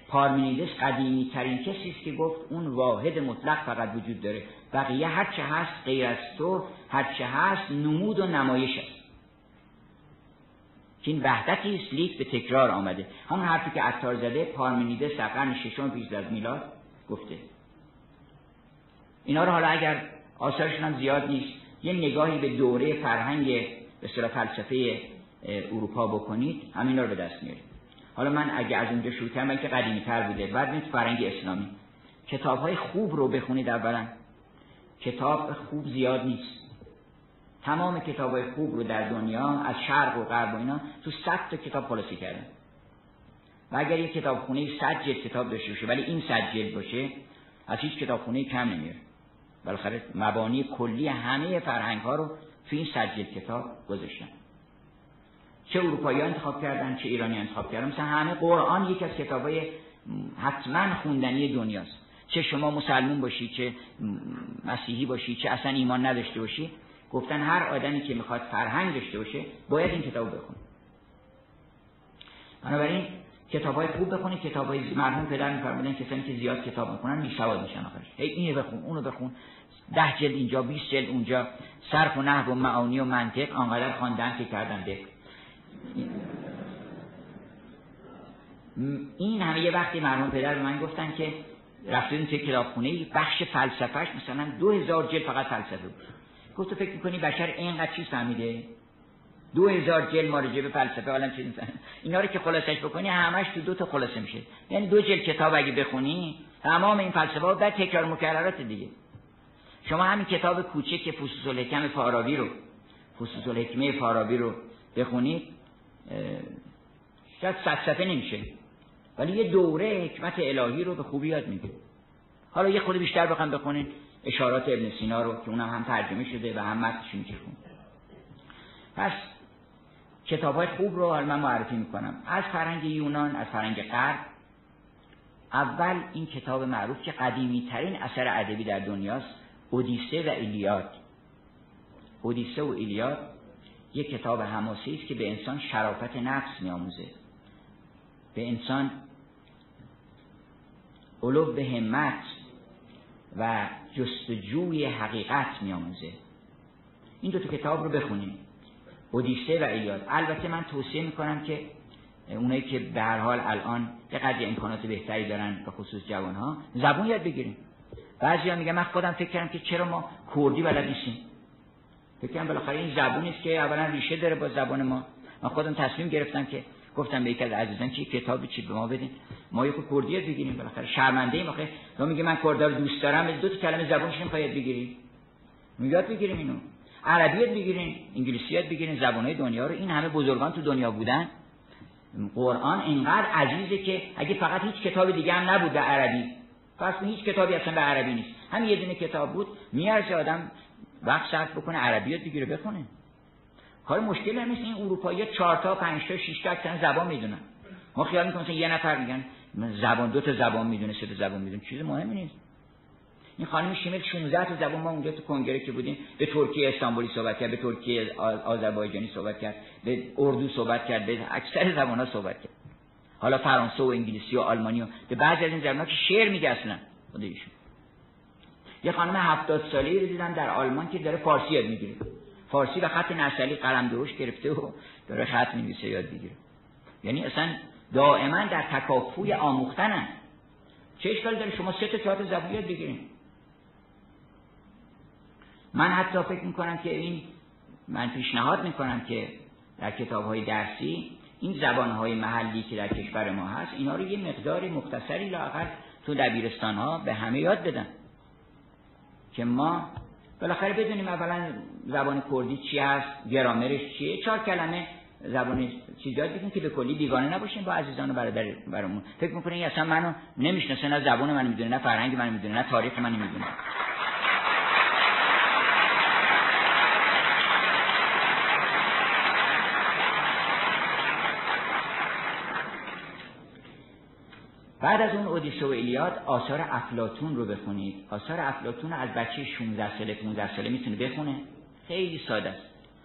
پارمنیدس قدیمی ترین کسی است که گفت اون واحد مطلق فقط وجود داره. بقیه هرچه هست غیر از تو هرچه هست نمود و نمایش است. که این وحدتی است لیک به تکرار آمده. همون حرفی که عطار زده پارمنیدس در قرن ششم پیش از میلاد گفته. اینا رو حالا اگر آثارشون هم زیاد نیست یه نگاهی به دوره فرهنگ به فلسفه اروپا بکنید همین رو به دست میارید. حالا من اگه از اونجا شروع کردم که قدیمی تر بوده بعد نیست فرنگ اسلامی. کتاب های خوب رو بخونید اولا. کتاب خوب زیاد نیست. تمام کتاب های خوب رو در دنیا از شرق و غرب و اینا تو صد تا کتاب خلاصی کردن. و اگر یک کتاب خونه صد جلد کتاب داشته باشه ولی این صد جلد باشه از هیچ کتاب خونه کم نمیاره بالاخره مبانی کلی همه فرهنگ ها رو تو این صد جلد کتاب گذاشتن. چه اروپایی انتخاب کردن چه ایرانی انتخاب کردن. مثلا همه قرآن یکی از کتابای حتما خوندنی دنیاست. چه شما مسلمون باشی چه مسیحی باشی چه اصلا ایمان نداشته باشی گفتن هر آدمی که می‌خواد فرهنگ داشته باشه باید این کتاب بخونه. بنابراین کتاب های خوب بخونید کتاب های مرحوم پدر میفرمودن کسانی که زیاد کتاب می‌خونن میشواد میشن آخرش. هی اینو بخون اونو بخون. ده جلد اینجا 20 جلد اونجا. صرف و نحو و معانی و منطق آنقدر خواندن که کردن ده. این همه یه وقتی مرحوم پدر به من گفتن که رفتیم توی کتابخونه بخش فلسفهش مثلا دو هزار جلد فقط فلسفه بود. گفت فکر می‌کنی بشر اینقدر چیز فهمیده؟ دو هزار جلد مارجه به فلسفه حالا چیز اینا رو که خلاصش بکنی همش تو دو تا خلاصه میشه. یعنی دو جلد کتاب اگه بخونی تمام این فلسفه ها در تکرار مکررات دیگه. شما همین کتاب کوچک فصوص الحکم فارابی رو فصوص الحکمه فارابی رو بخونید شاید صد صفحه نمیشه. ولی یه دوره حکمت الهی رو به خوبی یاد میگه حالا یه خود بیشتر بخوام بخونید اشارات ابن سینا رو که اونم هم ترجمه شده و هم متنش میشه پس کتاب های خوب رو حالا من معرفی می‌کنم. از فرنگ یونان از فرنگ غرب. اول این کتاب معروف که قدیمی ترین اثر ادبی در دنیاست اودیسه و ایلیاد. اودیسه و ایلیاد یک کتاب حماسی است که به انسان شرافت نفس میآموزه. به انسان علو به همت و جستجوی حقیقت میآموزه. این دو تا کتاب رو بخونیم. اودیسه و ایلیاد. البته من توصیه می‌کنم که اونایی که به هر حال الان یه قدر امکانات بهتری دارن به خصوص جوان ها زبون یاد بگیریم. ها میگن من خودم فکر کردم که چرا ما کردی بلد نیستیم. فکر کنم بالاخره این زبونی است که اولا ریشه داره با زبان ما. من خودم تصمیم گرفتم که گفتم به یک از عزیزان چی کتابی چی به ما بدین. ما یک کردی بگیریم بالاخره. شرمنده ایم آخه. میگه من کردار دوست دارم دو تا کلمه زبونش نمی‌خواد بگیری. میگه بگیریم اینو. عربیت بگیرین انگلیسیت بگیرین زبانهای دنیا رو. این همه بزرگان تو دنیا بودن. قرآن اینقدر عزیزه که اگه فقط هیچ کتاب دیگه هم نبود به عربی. پس هیچ کتابی اصلا به عربی نیست. هم یه دونه کتاب بود میارزه آدم وقت صرف بکنه عربیات بگیره بخونه. کار مشکل هم نیست. این اروپایی چهار تا پنج تا شش تا زبان می‌دونن. ما خیال می‌کنیم یه نفر میگن زبان دو تا زبان می‌دونه سه تا زبان می‌دونه. چیز مهمی نیست. این خانم شیمل 16 تا زبان ما اونجا تو کنگره که بودیم به ترکیه استانبولی صحبت کرد به ترکیه آذربایجانی صحبت کرد به اردو صحبت کرد به اکثر زبان ها صحبت کرد. حالا فرانسه و انگلیسی و آلمانی و به بعضی از این زبان که شعر میگه اصلا خودشون یه خانم هفتاد ساله رو دیدم در آلمان که داره فارسی یاد می‌گیره. فارسی و خط نسلی قلم دروش گرفته و داره خط میگیسه یاد بگیره یعنی اصلا دائما در تکاپوی آموختنن. چه اشکال داره؟ شما سه تا چهار زبان یاد بگیرید من حتی فکر می‌کنم که این من پیشنهاد می‌کنم که در کتاب های درسی این زبان های محلی که در کشور ما هست اینا رو یه مقدار مختصری لاقل تو دبیرستان ها به همه یاد بدن. که ما بالاخره بدونیم اولا زبان کردی چی هست گرامرش چیه چهار کلمه زبان چیزات بگیم که به کلی بیگانه نباشیم با عزیزان و برادر برامون. فکر می‌کنه اصلا منو نمی‌شناسه نه زبان من می‌دونه نه فرهنگ من می‌دونه نه تاریخ من می‌دونه. بعد از اون اودیسه و ایلیاد آثار افلاتون رو بخونید. آثار افلاتون از بچه 16 ساله 15 ساله می‌تونه بخونه. خیلی ساده است.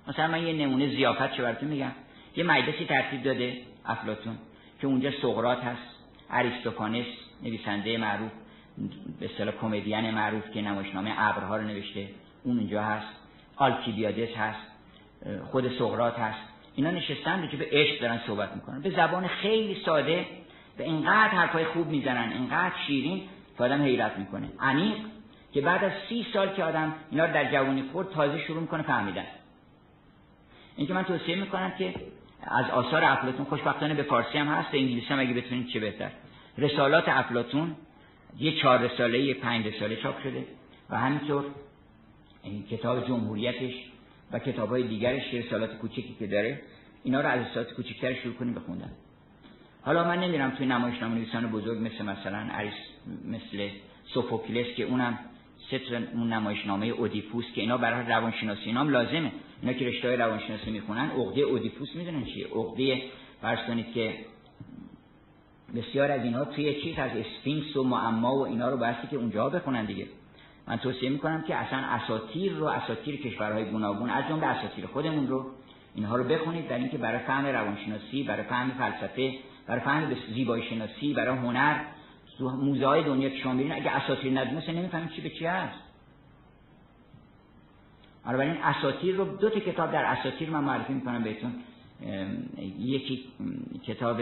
مثلا من یه نمونه زیافت چه براتون میگم؟ یه مجلسی ترتیب داده افلاتون که اونجا سقراط هست اریستوفانس نویسنده معروف به اصطلاح کمدین معروف که نمایشنامه ابرها رو نوشته اون اونجا هست. آلکیبیادس هست خود سقراط هست. اینا نشستن که به عشق دارن صحبت می‌کنن. به زبان خیلی ساده به اینقدر حرفای خوب می‌زنن اینقدر شیرین که آدم حیرت می‌کنه. عمیق که بعد از سی سال که آدم اینا در جوانی خورد تازه شروع می‌کنه فهمیدن. اینکه من توصیه می‌کنم که از آثار افلاتون خوشبختانه به فارسی هم هست به انگلیسی هم اگه بتونید چه بهتر. رسالات افلاتون یه چهار رساله یه پنج رساله چاپ شده. و همینطور این کتاب جمهوریتش و کتاب های دیگرش رسالات کوچکی که داره اینا رو از رسالات کوچکتر شروع کنیم به خوندن. حالا من نمیرم توی نمایشنامه نویسان بزرگ مثل مثلا اریس مثل سوفوکلس که اونم ستر اون نمایشنامه اودیپوس که اینا برای روانشناسی اینا هم لازمه. اینا که رشته روانشناسی می‌خونن عقده اودیپوس می‌دونن چیه؟ عقده فرض کنید که بسیار از اینا توی چیز از اسفینکس و معما و اینا رو بایستی که اونجا بخونن دیگه. من توصیه می‌کنم که اصلا اساطیر رو اساطیر کشورهای گوناگون از جمله اساطیر خودمون رو اینها رو بخونید در اینکه برای فهم روانشناسی برای فهم فلسفه برای فهم زیبایی شناسی برای هنر موزه های دنیا که شما میرین اگه اساطیر ندونسته نمی‌فهمید چی به چی هست. بنابراین اساطیر رو دو تا کتاب در اساطیر من معرفی می‌کنم بهتون. یکی کتاب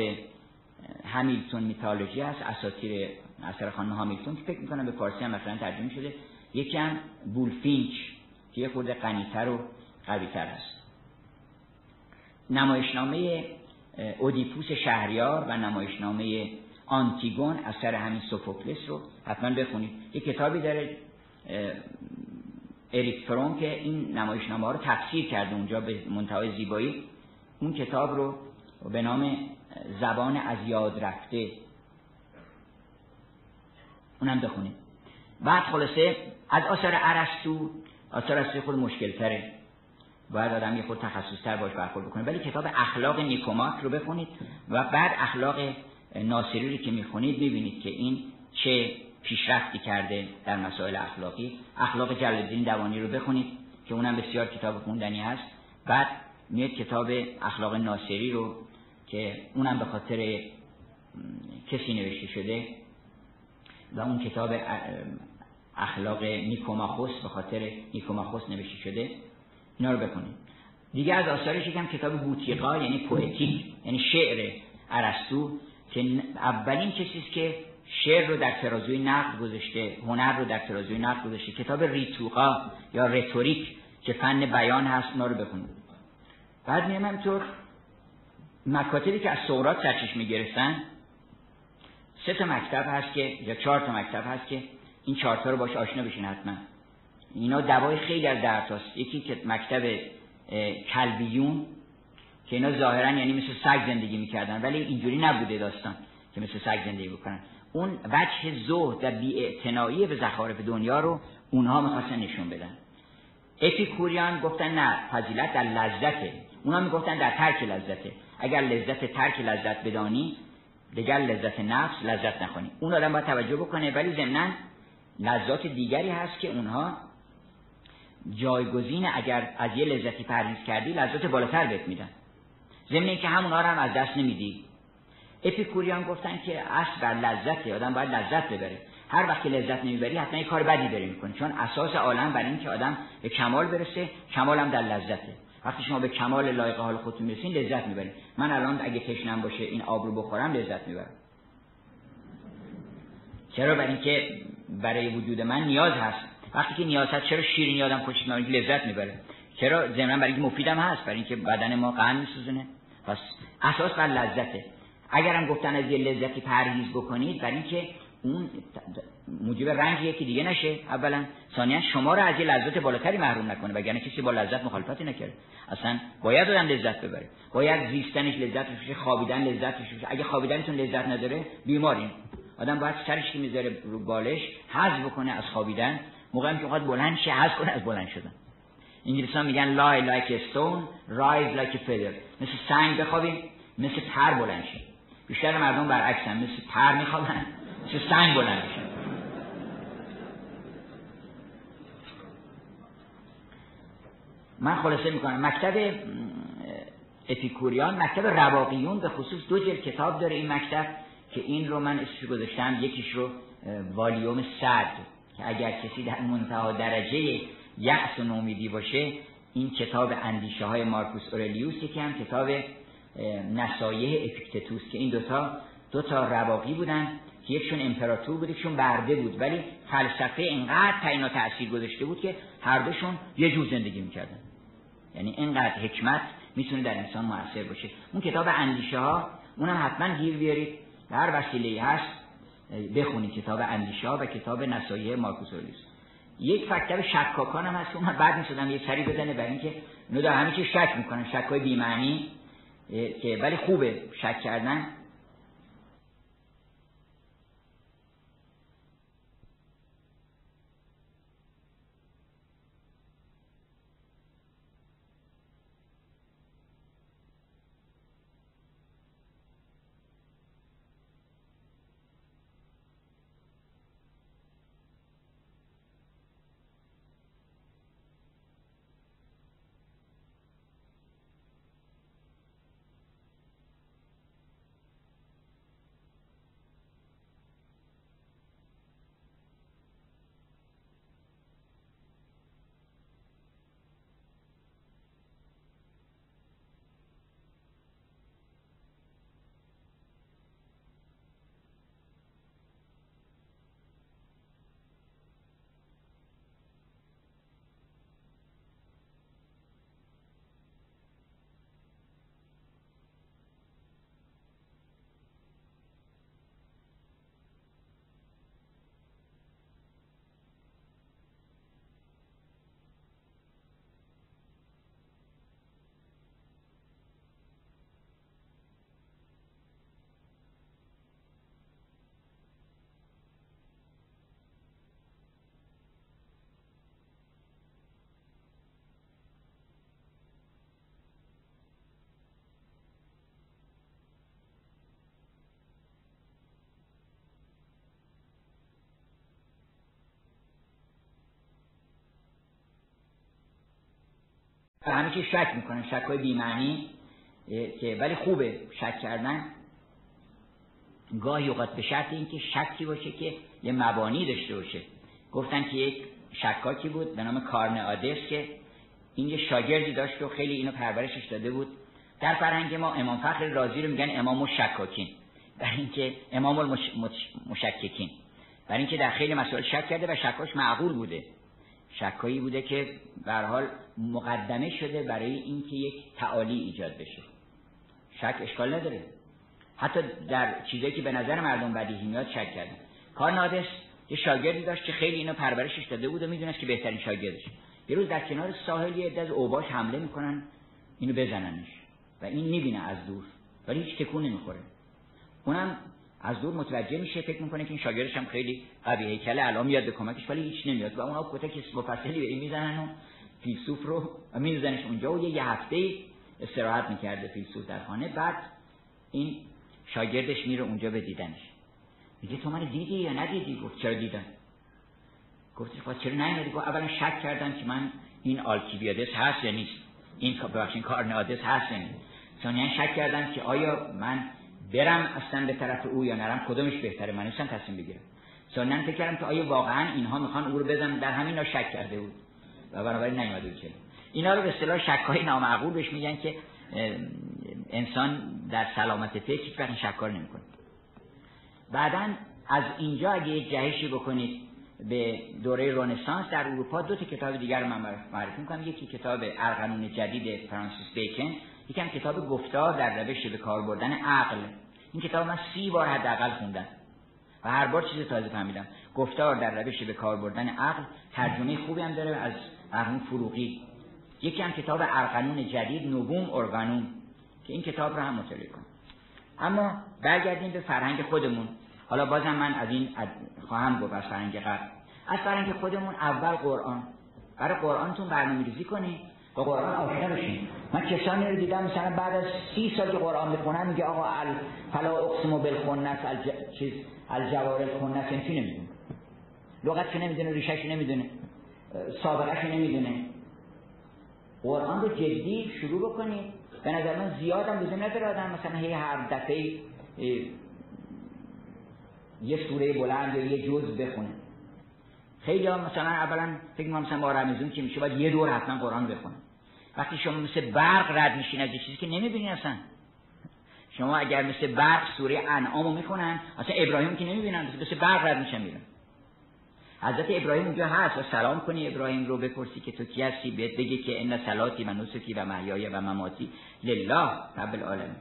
همیلتون میتالوژی هست اساطیر اثر خانم هامیلتون که فکر می‌کنم به فارسی هم مثلا ترجمه شده. یکی هم بولفینچ که یه خورده غنیتر و قویتر هست. نمایشنامه اودیپوس شهریار و نمایشنامه آنتیگون اثر همین سوفوکلس رو حتما بخونید. یه کتابی داره اریک فرون که این نمایشنامه ها رو تفسیر کرده اونجا به منتهای زیبایی. اون کتاب رو به نام زبان از یاد رفته. اونم بخونید. بعد خلاصه از آثار عرستو آثار ارسطو خود مشکل تره باید آدم یه خود تخصص تر باش برخورد بکنه. ولی کتاب اخلاق نیکوماک رو بخونید و بعد اخلاق ناصری رو که می‌خونید می‌بینید که این چه پیشرفتی کرده در مسائل اخلاقی. اخلاق جلالدین دوانی رو بخونید که اونم بسیار کتاب خوندنی هست. بعد میاد کتاب اخلاق ناصری رو که اونم به خاطر کسی نوشته شده و اون کتاب اخلاق نیکوماخوس به خاطر نیکوماخوس نوشته شده. اینا رو بکنید دیگه از آثارش یکم کتاب بوتیقا یعنی پوئتیک یعنی شعر ارسطو که اولین کسی که شعر رو در ترازوی نقد گذاشته هنر رو در ترازوی نقد گذاشته. کتاب ریتوقا یا رتوریک که فن بیان هست اونا رو بخونید بعد میام همینطور. مکاتبی که از سقراط سرچشمه گرفتن سه تا مکتب هست که یا چهار تا مکتب هست که این چهار تا رو باش آشنا بشین حتما. اینا دوای خیلی از دردهاست یکی که مکتب کلبیون که اینا ظاهرا یعنی مثل سگ زندگی می‌کردن ولی اینجوری نبوده داستان که مثل سگ زندگی بکنن. اون وجه زهد و بیاعتنایی به زخارف دنیا رو اونها می‌خواستن نشون بدن. اپیکوریان گفتن نه فضیلت در لذته. اونا می‌گفتن در ترک لذته. اگر لذت ترک لذت بدانی دیگر لذت نفس لذت نخونی اون آدم باید توجه بکنه ولی ضمنا لذات دیگری هست که اونها جایگزین اگر از یه لذتی پرهیز کردی لذت بالاتر بهت میدن. ضمن که همونها رو هم از دست نمیدی. اپیکوریان گفتن که اصل بر لذته آدم باید لذت ببره. هر وقت که لذت نمی‌بری حتما یه کار بدی داری می‌کنی چون اساس عالم بر این که آدم به کمال برسه کمال هم در لذته. وقتی شما به کمال لایق حال خودتون می‌رسین لذت می‌برین. من الان اگه تشنم باشه این آب رو بخورم لذت می‌برم. چرا؟ برای اینکه برای وجود من نیاز هست. وقتی که نیاز هست چرا شیرینی آدم خوشش میاد لذت می‌بره چرا؟ ضمن برای اینکه مفیدم هست برای اینکه بدن ما قند میسوزونه. پس اساس بر لذته. اگرم گفتن از یه لذتی پرهیز بکنید برای اینکه اون موجب رنج یکی دیگه نشه. اولا ثانیا شما رو از یه لذت بالاتری محروم نکنه وگرنه کسی با لذت مخالفتی نکرده. اصلا باید آدم لذت ببره. باید زیستنش لذت بشه خوابیدن لذت بشه. اگه خوابیدنتون لذت نداره بیمارین آدم باید سرش که می‌ذاره رو بالش حذف بکنه از خوابیدن. موقعی که وقت بلند شه حذف کنه از بلند شدن. انگلیسان میگن a stone rise like a feather. مثل سنگ بخوابیم مثل پر بلند شه بیشتر مردم برعکسن مثل پر میخوابن چه سنگ بلند میشه من خلاصه می‌کنم مکتب اپیکوریان مکتب رواقیون به خصوص دو جلد کتاب داره این مکتب که این رو من اسمش گذاشتم یکیش رو والیوم صد. که اگر کسی در منتها درجه یأس و نومیدی باشه این کتاب اندیشه های مارکوس اورلیوس یکی هم کتاب نصایح اپیکتتوس که این دوتا دوتا رواقی بودن. که یکشون امپراتور بود یکشون برده بود ولی فلسفه اینقدر تعیین تاثیر گذاشته بود که هر دوشون یه جور زندگی می‌کردن. یعنی اینقدر حکمت می‌تونه در انسان موثر باشه. اون کتاب اندیشه ها اونم حتما گیر بیارید. هر وسیله هست بخونید کتاب اندیشه ها و کتاب نصایح مارکوس اولیوس یک فکتر شکاکان هم هست اون بعد می‌شدم یه سری بزنه برای اینکه اینو در همه چیز شک می‌کنن. شک های بی‌معنی که ولی خوبه شک کردن. همه چی شک می‌کنن. شک های بیمعنی که ولی خوبه شک کردن. گاهی اوقات به شرط اینکه شکی باشه که یه مبانی داشته باشه. گفتن که یک شکاکی بود؟ به نام کارن آدس که این یه شاگردی داشت و خیلی اینو پرورشش داده بود. در فرهنگ ما امام فخر رازی رو میگن امام شکاکین برای اینکه امام المشککین برای اینکه در خیلی مسائل شک کرده و شکاش معقول بوده. شکایی بوده که به حال مقدمه شده برای اینکه یک تعالی ایجاد بشه. شک اشکال نداره. حتی در چیزایی که به نظر مردم بدیهی میاد شک کردن کار نادس یه شاگردی داشت که خیلی اینو پرورشش داده بود و می‌دونست که بهترین شاگردش. یه روز در کنار ساحل یه از اوباش حمله می‌کنن اینو بزننش. و این می‌بینه از دور. ولی هیچ تکون نمی‌خوره. اونم از دور متوجه میشه فکر می‌کنه که این شاگردش هم خیلی قوی هیکله الان میاد به کمکش ولی هیچ نمیاد و اونا کتک مفصلی به این می‌زنن و فیلسوف رو میزنش اونجا و یه هفته استراحت می‌کرده فیلسوف در خانه. بعد این شاگردش میره اونجا به دیدنش. میگه تو من دیدی یا ندیدی؟ گفت چرا دیدم؟ گفت خب چرا نیومدی؟ گفت اولا شک کردم که من این آلکیبیادس هست یا نیست. این ببخشید کارنادس هست یا نیست. شک کردم که آیا من برم اصلا به طرف او یا نرم کدومش بهتره؟ من نیستم تصمیم بگیرم. ثانیا فکر کردم که آیا واقعا اینها می‌خوان او رو بزنن؟ در همین شک کرده بود. و بنابراین نیومده بود اینا رو به اصطلاح شک‌های نامعقول بهش میگن که انسان در سلامت فکر هیچ وقت شکار نمی‌کنه. بعدا از اینجا اگه یک جهشی بکنید به دوره رنسانس در اروپا دو تا کتاب دیگر رو من معرفی می‌کنم. یکی کتاب ارقنون جدید فرانسیس بیکن یکم کتاب گفتار در روش به کار بردن عقل. این کتاب من سی بار حداقل خوندم. و هر بار چیز تازه فهمیدم. گفتار در روش به کار بردن عقل ترجمه خوبی هم داره از مرحوم فروغی. یکی هم کتاب ارقنون جدید نوبوم ارگانون که این کتاب رو هم مطالعه کنم. اما برگردیم به فرهنگ خودمون. حالا بازم من از این خواهم گفت از فرهنگ قبل از فرهنگ خودمون اول قرآن. برای قرآنتون برنامه ریزی کنید. با قرآن آشنا بشین. من کسانی رو دیدم مثلا بعد از سی سال که قرآن بخونن میگه آقا ال فلا اقسم بالخنس الج... چیز الجوار الخنس این چی نمی‌دونه؟ لغتش نمی‌دونه؟ ریشش نمی‌دونه. سابقش نمی‌دونه. قرآن رو جدی شروع بکنید به نظر من زیاد هم لزوم نداره آدم مثلا هی هر دفعه یه سوره بلند یا یه جز بخونه. خیلی ها مثلا اولا فکر می‌کنم مثلا با رمزون که میشه؟ باید یه دور حتما قرآن بخونه. وقتی شما مثل برق رد میشین از چیزی که نمی‌بینین اصلا. شما اگر مثل برق سوره انعامو می‌خونن اصلا ابراهیم که نمی‌بینن مثل برق رد میشن میرن حضرت ابراهیم اونجا هست. و سلام کنی ابراهیم رو بپرسی که تو کی هستی بهت بگه که ان صلاتی و نسکی و محیای و مماتی لله رب العالمین.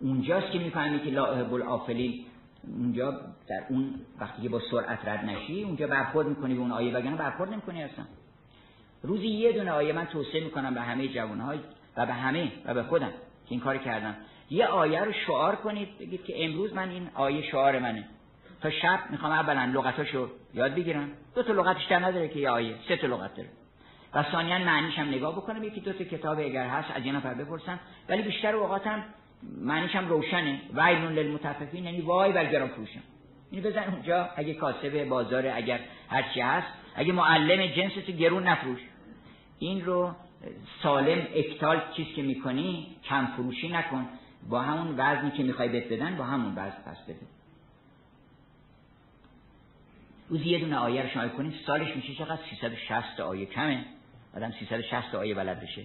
اونجاست که می‌فهمی که لا احب الافلین اونجا در اون وقتی که با سرعت رد نشی اونجا برخورد می‌کنی به اون آیه وگرنه برخورد نمی‌کنی اصلا. روزی یه دونه آیه من توصیه می‌کنم به همه جوانهای و به همه و به خودم که این کار کردم یه آیه رو شعار کنید بگید که امروز من این آیه شعار منه. تا شب می‌خوام اولا لغتاشو یاد بگیرم. دو تا لغتش در نداره که یه آیه سه تا لغت داره. و ثانیا معنیش هم نگاه بکنم. یکی دو تا کتاب اگر هست از یه نفر بپرسم ولی بیشتر اوقاتم معنیش هم روشنه. ویلون للمتففین یعنی وای بر گران فروشم اینو بزن اونجا. اگه کاسب بازار اگر هرچی هست. اگه معلم جنس تو گرون نفروش. این رو سالم اکتال چیز که می‌کنی کم فروشی نکن. با همون وزنی که می‌خوای بهت بدن با همون وزن پس بده. روزی یه دونه آیه رو شما کنید. سالش میشه چقدر؟ 360 آیه. کمه. آدم 360 آیه بلد بشه.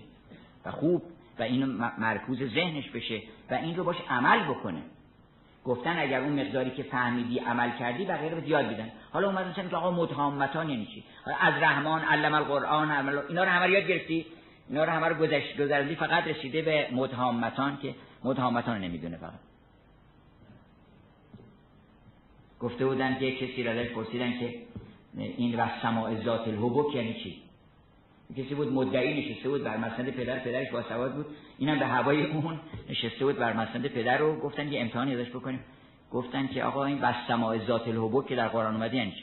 و خوب. و اینو مرکوز ذهنش بشه. و این رو باش عمل بکنه. گفتن اگر اون مقداری که فهمیدی عمل کردی بقیه رو یاد بدن حالا اومدن مثلا که آقا متهامتان یعنی چی از رحمان علم القرآن عمل اینا رو همه یاد گرفتی؟ اینا رو همه رو گذشت گذردی فقط رسیده به متهامتان که متهامتان نمی‌دونه فقط. گفته بودن که کسی را پرسیدن که این و سماع ذات الحبوک یعنی چی؟ کسی بود مدعی نشسته بود بر مسند پدر پدرش با سواد بود. اینم به هوای اون نشسته بود بر مسند پدر رو گفتن که امتحانی ازش بکنیم. گفتن که آقا این بس سماع ذات الحبوک که در قرآن اومده یعنی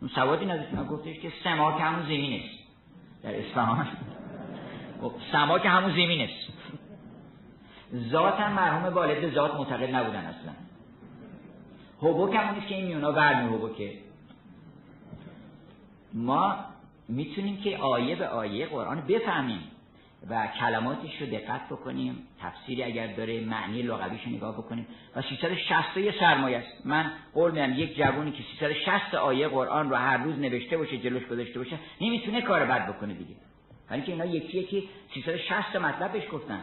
اون سوادی نداشت. گفتش که سما که همون زمین است. در اصفهان. خب، سما که همون زمین است. ذات هم مرحوم والد ذات معتقد نبودن اصلا. حبوک همونیست که این میونا ورمی حبوکه ما می‌تونیم که آیه به آیه قرآن بفهمیم و کلماتش رو دقت بکنیم تفسیری اگر داره معنی لغویش رو نگاه بکنیم و 360 یه سرمایه است. من قول میدم یک جوونی که 360 آیه قرآن رو هر روز نوشته باشه جلوش گذاشته باشه نمی‌تونه کار بد بکنه دیگه. ولی که اینا یکی یکی 360 مطلب بهش گفتن.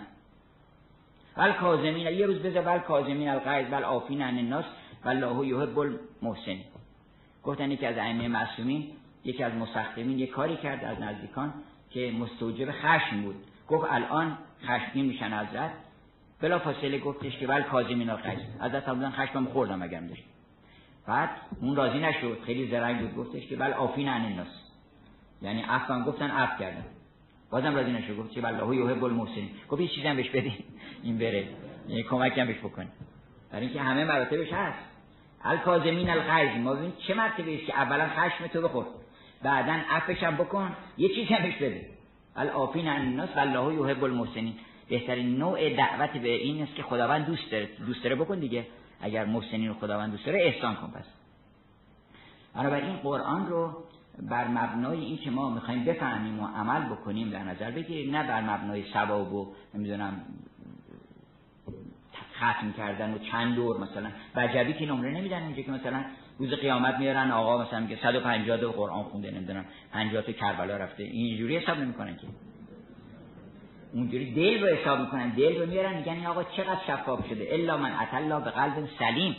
ول کاظمین یه روز بذار ول کاظمین الغیظ ول عافین عن الناس والله یحب المحسن گفتن که از ائمه معصومین یکی از مستخدمین یک کاری کرد از نزدیکان که مستوجب خشم بود. گفت الان خشمگین میشن حضرت. بلا فاصله گفتش که ول کاظمین الغیظ حضرت فرمودن خشمم خوردم اگرم داشت. بعد اون راضی نشد. خیلی زرنگ بود. گفتش که بل آفین عن الناس. یعنی عفوا گفتن عفو کردن. بازم راضی نشد. گفت که والله یحب المحسنین. گفت یه چیزی هم بهش بدین. این بره. یعنی کمک هم بهش بکنی برای اینکه همه مراتبش هست. الکاظمین الغیظ ما ببین چه مرتبه که اولا خشم تو بخور. بعدا عفوش هم بکن یه چیزی هم بهش بده. الافین عن الناس والله یحب المحسنین. بهترین نوع دعوت به این است که خداوند دوست داره. دوست داره بکن دیگه. اگر محسنین رو خداوند دوست داره احسان کن پس. بنابراین قرآن رو بر مبنای این که ما می‌خوایم بفهمیم و عمل بکنیم در نظر بگیریم نه بر مبنای ثواب و نمی‌دونم ختم کردن و چند دور مثلا. وجبی که نمره نمیدن اونجا که مثلا روز قیامت میارن آقا مثلا میگه 150 تا قرآن خونده نمی‌دونم 50 تا کربلا رفته. اینجوری حساب نمی‌کنن که. اونجوری دل رو حساب می‌کنن دل رو میارن میگن آقا چقدر شفاف شده. الا من اتلا به قلب سلیم.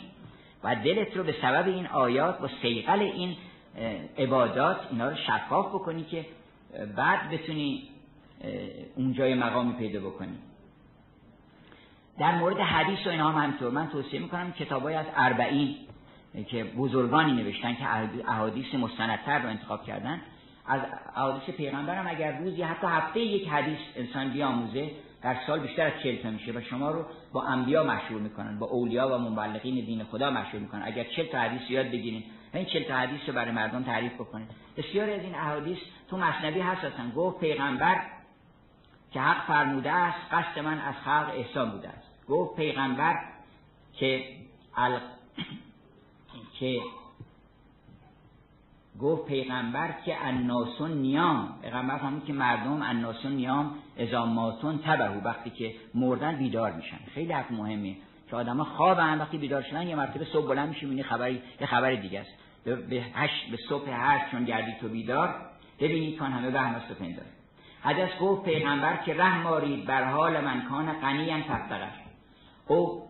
و دلت رو به سبب این آیات و سیقل این عبادات اینا رو شفاف بکنی که بعد بتونی اونجای مقامی پیدا بکنی. در مورد حدیث و اینها هم همینطور. من توصیه می‌کنم کتابای از اربعین. که بزرگانی نوشتن که احادیث مستندتر رو انتخاب کردن. از احادیث پیغمبرم اگر روزی حتی هفته یک حدیث انسان بیاموزه در سال بیشتر از چل میشه و شما رو با انبیا مشهور می‌کنن با اولیا و مبلغین دین خدا مشهور می‌کنن. اگر چل تا حدیث یاد بگیرین و این چل تا حدیث رو برای مردم تعریف بکنید بسیاری از این احادیث تو مصنبی هستن گفت پیغمبر که حق فرموده است قصد من از خلق احسان بوده است. گفت پیغمبر که. که گفت پیغمبر که الناسون نیام. پیغمبر فهمید که مردم الناسون نیام ازاماتون تبهو وقتی که مردن بیدار میشن. خیلی حرف مهمه. که آدم خواب هم وقتی بیدار شدن یه مرتبه صبح بلند میشه این خبری یه خبر دیگه است. به هشت به صبح هشت چون گردی تو بیدار ببینید کان همه وهم است پندار حدث گفت پیغمبر که رحم مارید بر حال من کان قنیم تفتقش او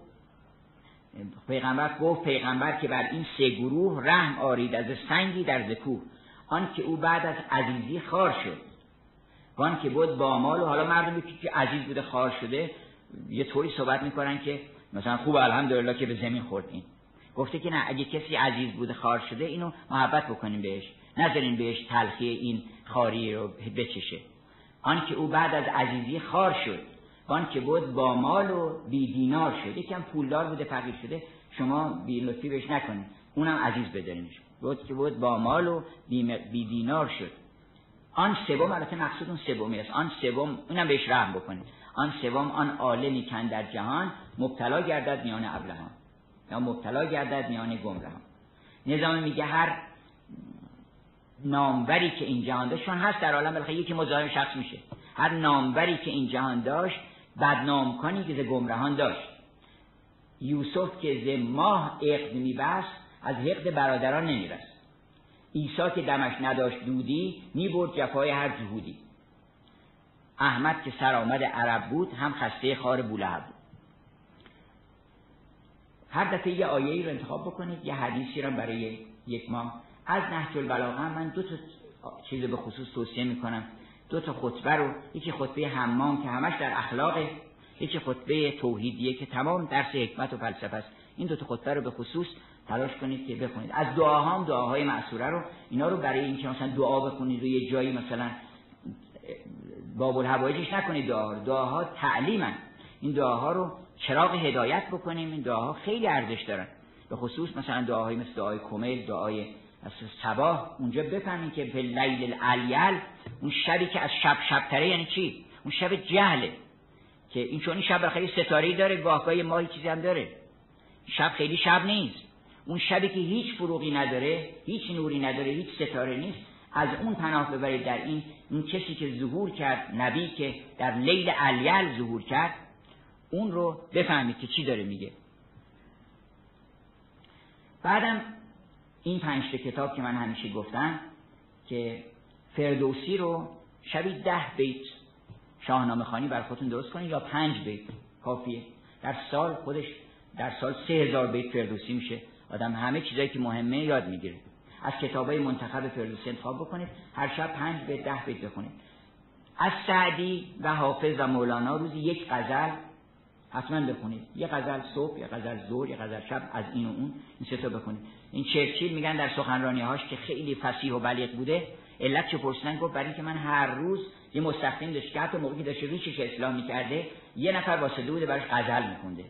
پیغمبر گفت پیغمبر که بر این سه گروه رحم آرید از سنگی در زکوه آن که او بعد از عزیزی خار شد. وان که بود با مال و حالا مردمی که عزیز بوده خار شده یه طوری صحبت می‌کنن که مثلا خوب الحمدلله که به زمین خوردین. گفته که نه اگه کسی عزیز بوده خار شده اینو محبت بکنیم بهش. نذارین بهش تلخی این خاری رو بچشه. آن که او بعد از عزیزی خار شد. وان که بود با مال و بی دینار شد. یکم پولدار بوده فقیر شده. شما بی لطفی بهش نکنید. اونم عزیز بدارینش بود که بود با مال و بی, دینار شد. آن سوم البته مقصود اون سومی است. آن سوم اونم بهش رحم بکنید. آن سوم آن عالمی کن در جهان مبتلا گردد میان ابلهان یا مبتلا گردد میان گمراهان نظام میگه هر ناموری که این جهان داشت چون هست در عالم بالاخره یکی مزاحم شخص میشه. هر ناموری که این جهان داشت بدنام کنی که ز گمراهان داشت. یوسف که ز ماه عقد میبست از حقد برادران نمیرست عیسی که دمش نداشت دودی می‌برد جفای هر جهودی. احمد که سرآمد عرب بود هم خسته خار بولهب بود. هر دفعه یه آیه رو انتخاب بکنید یه حدیثی رو برای یک ماه. از نهج البلاغه من دو تا چیز به خصوص توصیه می‌کنم. دو تا خطبه رو یکی خطبه حمام که همش در اخلاق یکی خطبه توحیدیه که تمام درس حکمت و فلسفه است. این دو تا خطبه رو به خصوص تلاش کنید که بخونید. از دعاهام دعاهای معصوره رو اینا رو برای اینکه مثلا دعا بخونید یه جایی مثلا باب الحوایجش نکنید دعا رو. دعاها این دعاها رو چراغ هدایت بکنیم. این دعاها خیلی ارزش دارن. به خصوص مثلا دعاهای مثل دعای کمیل دعای صباح اونجا بفهمین که به لیل الالیل اون شبی که از شب شب تره یعنی چی؟ اون شب جهله. که این چون این شب خیلی ستاره داره گاهگاه ماهی چیزی هم داره. شب خیلی شب نیست. اون شبی که هیچ فروغی نداره هیچ نوری نداره هیچ ستاره نیست از اون پناه ببرید در این اون کسی که ظهور کرد نبی که در لیل الیل ظهور کرد اون رو بفهمید که چی داره میگه. بعدم این پنج کتاب که من همیشه گفتم که فردوسی رو شبی ده بیت شاهنامه خانی بر خودتون درست کنید یا پنج بیت کافیه. در سال خودش در سال سه هزار بیت فردوسی میشه. آدم همه چیزایی که مهمه یاد می‌گیره. از کتابای منتخب فردوسی انتخاب بکنید. هر شب پنج بیت ده بیت بخونید. از سعدی و حافظ و مولانا روزی یک غزل حتما بخونید. یه غزل صبح یه غزل ظهر یه غزل شب از این و اون. این سه تا بخونید. این چرچیل میگن در سخنرانی هاش که خیلی فصیح و بلیغ بوده. علت چه پرسیدن؟ گفت برای اینکه من هر روز یه مستخدم داشت که حتی موقعی که داشته ریشش اصلاح می‌کرده یه نفر واسطه بوده براش غزل میخونده.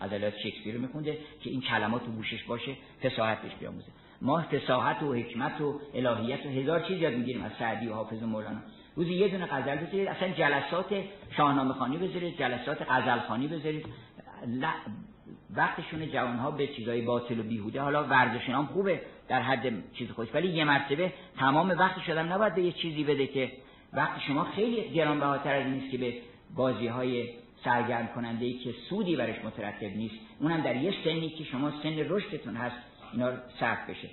غزلات شکسپیر رو میخونده که این کلمات تو گوشش باشه فصاحت بهش بیاموزه. ما فصاحت و حکمت و الهیت و هزار چیز یاد می‌گیریم از سعدی و حافظ و مولانا. روزی یه دونه غزل بذارید اصلا جلسات شاهنامه خانی بذارید جلسات غزل خانی بذارید وقتشون جوانها به چیزای باطل و بیهوده حالا ورزش هم خوبه در حد چیز خوش ولی یه مرتبه تمام وقت شدم نباید به یه چیزی بده که وقت شما خیلی گرانبهاتر از نیست که به بازی های سرگرم کننده ای که سودی برش مترتب نیست. اونم در یه سنی که شما سن رشدتون هست اینا صرف بشه.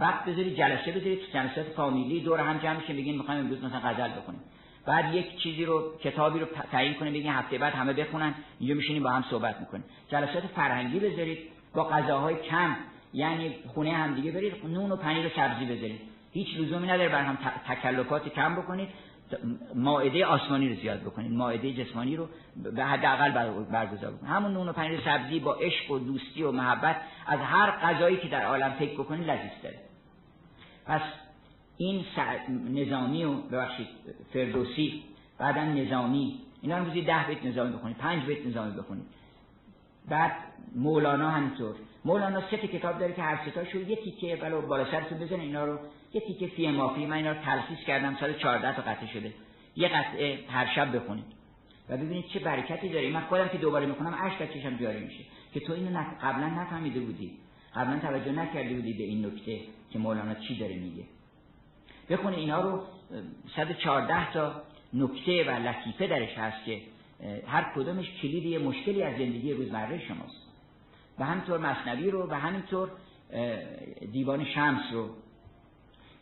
وقت بذارید جلسه بذارید تو جلسات فامیلی دور هم جمع میشه بگین می‌خوایم امروز مثلا غزل بخونیم. بعد یک چیزی رو کتابی رو تعیین کنیم بگین هفته بعد همه بخونن اینجا میشینیم با هم صحبت می‌کنیم. جلسات فرهنگی بذارید با غذاهای کم یعنی خونه هم دیگه برید نون و پنیر و سبزی بذارید. هیچ لزومی نداره بر هم تکلفات کم بکنید ماعده آسمانی رو زیاد بکنید. ماعده جسمانی رو به حداقل برگزار بکنید. همون نون و پنیر سبزی با عشق و دوستی و محبت از هر غذایی که در عالم فکر بکنید لذیذ داره. پس این نظامی و ببخشید فردوسی بعدا نظامی. اینا رو روزی ده بیت نظامی بخونید پنج بیت نظامی بخونید بعد مولانا همینطور. مولانا سه کتاب داره که هر سه یه تیکه بلا بالا سرتون بزنه اینا رو یه تیکه فی مافی. من اینا رو تلخیص کردم سال 14 تا قطعه شده. یه قطعه هر شب بخونید. و ببینید چه برکتی داره. من خودم که دوباره می‌خونم اشک از چشم جاری میشه. که تو اینو قبلا نفهمیده بودی. قبلا توجه نکرده بودی به این نکته که مولانا چی داره میگه. بخونید اینا رو 114 تا نکته و لطیفه درش هست که هر کدومش کلید یه مشکلی از زندگی روزمره شماست. و همینطور مصنوی رو و همینطور دیوان شمس رو.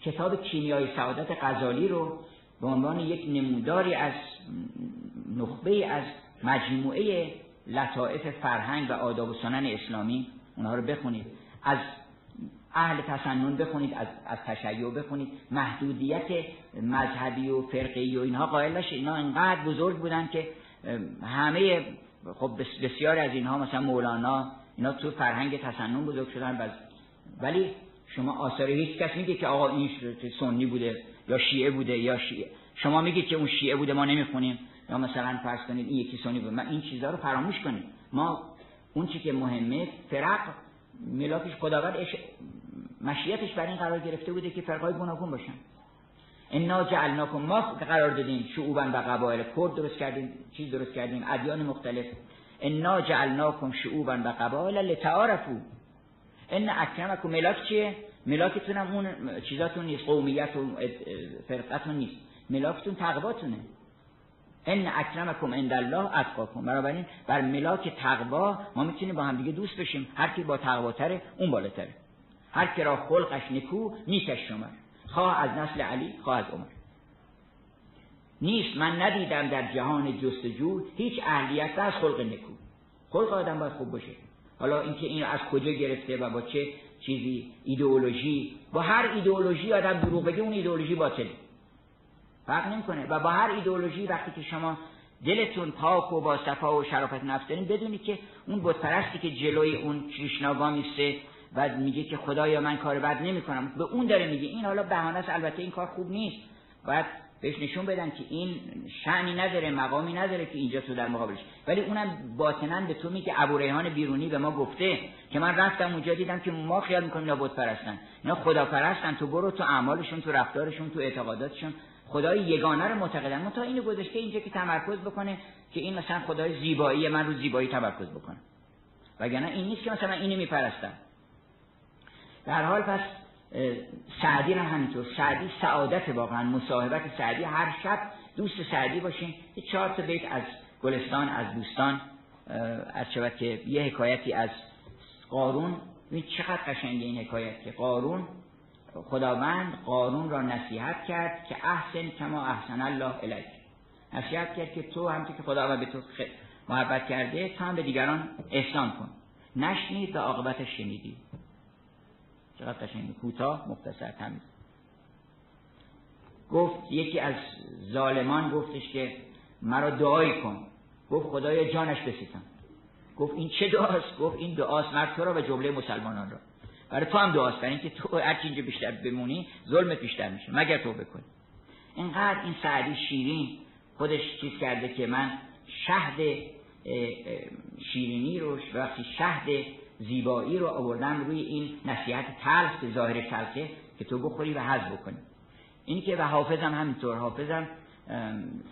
کتاب کیمیای سعادت غزالی رو به عنوان یک نموداری از نخبه از مجموعه لطائف فرهنگ و آداب و سنن اسلامی اونها رو بخونید. از اهل تسنن بخونید از, از تشیع بخونید. محدودیت مذهبی و فرقی و اینها قائل نشه اینا انقدر بزرگ بودن که همه خب بسیار از اینها مثلا مولانا اینا تو فرهنگ تسنن بزرگ شدن. ولی شما آثار هیچ کس میگه که آقا این سنی بوده یا شیعه بوده یا شیعه. شما میگید که اون شیعه بوده ما نمی‌خونیم. یا مثلا فرض کنید این یکی سنی بوده. من این چیزها رو فراموش کنید. ما اون چی که مهمه فرق ملاکش خداوند مشیتش بر این قرار گرفته بوده که فرقای گوناگون باشن. انا جعلناکم ما قرار دادیم شعوبا و قبایل کرد درست کردیم چیز درست کردیم ادیان مختلف. انا جعلناکم شعوبا و قبایل لتعارفوا. ان اکرمکم ملاک چیه؟ ملاکتون هم اون چیزاتون نیست قومیت و فرقتون نیست. ملاکتون تقواتونه. ان اکرمکم عند الله اتقاکم. بنابراین بر ملاک تقوا ما می‌تونیم با هم دیگه دوست بشیم. هر کی با تقواتره اون بالاتره. هر کی را خلقش نکو نیکش شما خواه از نسل علی خواه از عمر. نیست من ندیدم در جهان جستجو هیچ اهلیت از خلق نکو. خلق آدم باید خوب باشه. حالا اینکه این از کجا گرفته و با چه چیزی ایدئولوژی با هر ایدئولوژی آدم دروغ بگه اون ایدئولوژی باطله. فرق نمی‌کنه. و با هر ایدئولوژی وقتی که شما دلتون پاک و با صفا و شرافت نفس دارین بدونید که اون بت پرستی که جلوی اون کریشناگا میسته و میگه که خدایا من کار بد نمی‌کنم به اون داره میگه. این حالا بهانه است. البته این کار خوب نیست. باید بهش نشون بدن که این شعنی نداره مقامی نداره که اینجا تو در مقابلش. ولی اونم باطنا به تو میگه ابو ریحان بیرونی به ما گفته که من رفتم اونجا دیدم که ما خیال می‌کنیم اینا بت پرستن اینا خدا پرستن تو برو تو اعمالشون تو رفتارشون تو اعتقاداتشون. خدای یگانه رو معتقدن تا اینو گذاشته اینجا که تمرکز بکنه که این مثلا خدای زیبایی من رو زیبایی تمرکز بکنه. وگرنه این نیست که مثلا اینو میپرستن در حال پس سعدی هم همینطور. سعدی سعادت واقعا. مصاحبت سعدی. هر شب دوست سعدی باشین. چهار تا بیت از گلستان از دوستان از شود که یه حکایتی از قارون. این چقدر قشنگه این حکایت که قارون خداوند قارون را نصیحت کرد که احسن کما احسن الله الیک. نصیحت کرد که تو هم که خداوند به تو محبت کرده تو هم به دیگران احسان کن. نشنید و عاقبتش شنیدی. چقدر قشنگه. کوتاه مختصر تمیز. گفت یکی از ظالمان گفتش که مرا دعایی کن. گفت خدایا جانش بسیتم گفت این چه دعاست؟ گفت این دعاست مرد تو را و جمله مسلمانان را. برای تو هم دعاست. برای اینکه تو هر اینجا بیشتر بمونی ظلمت بیشتر میشه. مگر تو بکنی. اینقدر این سعدی شیرین خودش چیز کرده که من شهد شیرینی رو وقتی شهد زیبایی رو آوردم روی این نصیحت تلخ که ظاهر تلخه که تو بخوری و حذف بکنی. این که و حافظم همینطور. حافظم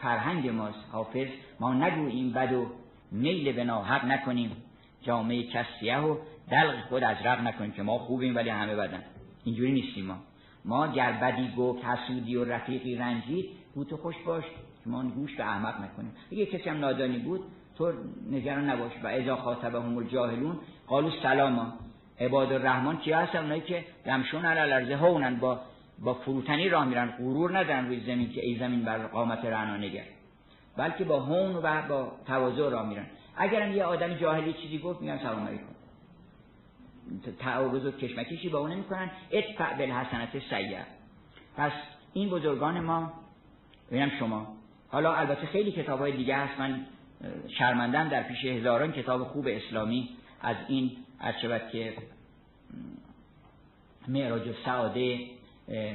فرهنگ ماست. حافظ ما نگوییم بد و میل به ناحق نکنیم. جامعه کسیه و دلق خود رق نکنیم که ما خوبیم ولی همه بدن. اینجوری نیستیم ما. ما گر بدی گفت حسودی و رفیقی رنجید بود تو خوش باش. که ما گوش به احمق نکنیم. اگه کسی هم نادانی بود تو نگران نباش و اذا خاطبهم الجاهلون قالوا سلاما. عباد الرحمن کیا هستن اونایی که یمشون علی الارض هونن با با فروتنی راه میرن غرور ندارن روی زمین که ای زمین بر قامت رعنا نگر. بلکه با هون و با تواضع راه میرن. اگرم یه آدم جاهلی چیزی گفت میگن سلام علیکم. تعاوض و کشمکشی با اون نمی‌کنن ادفع بالحسنت سیئه. پس این بزرگان ما ببینم شما حالا البته خیلی کتاب های دیگه هست. من شرمندم در پیش هزاران کتاب خوب اسلامی از این شود که معراج سعاده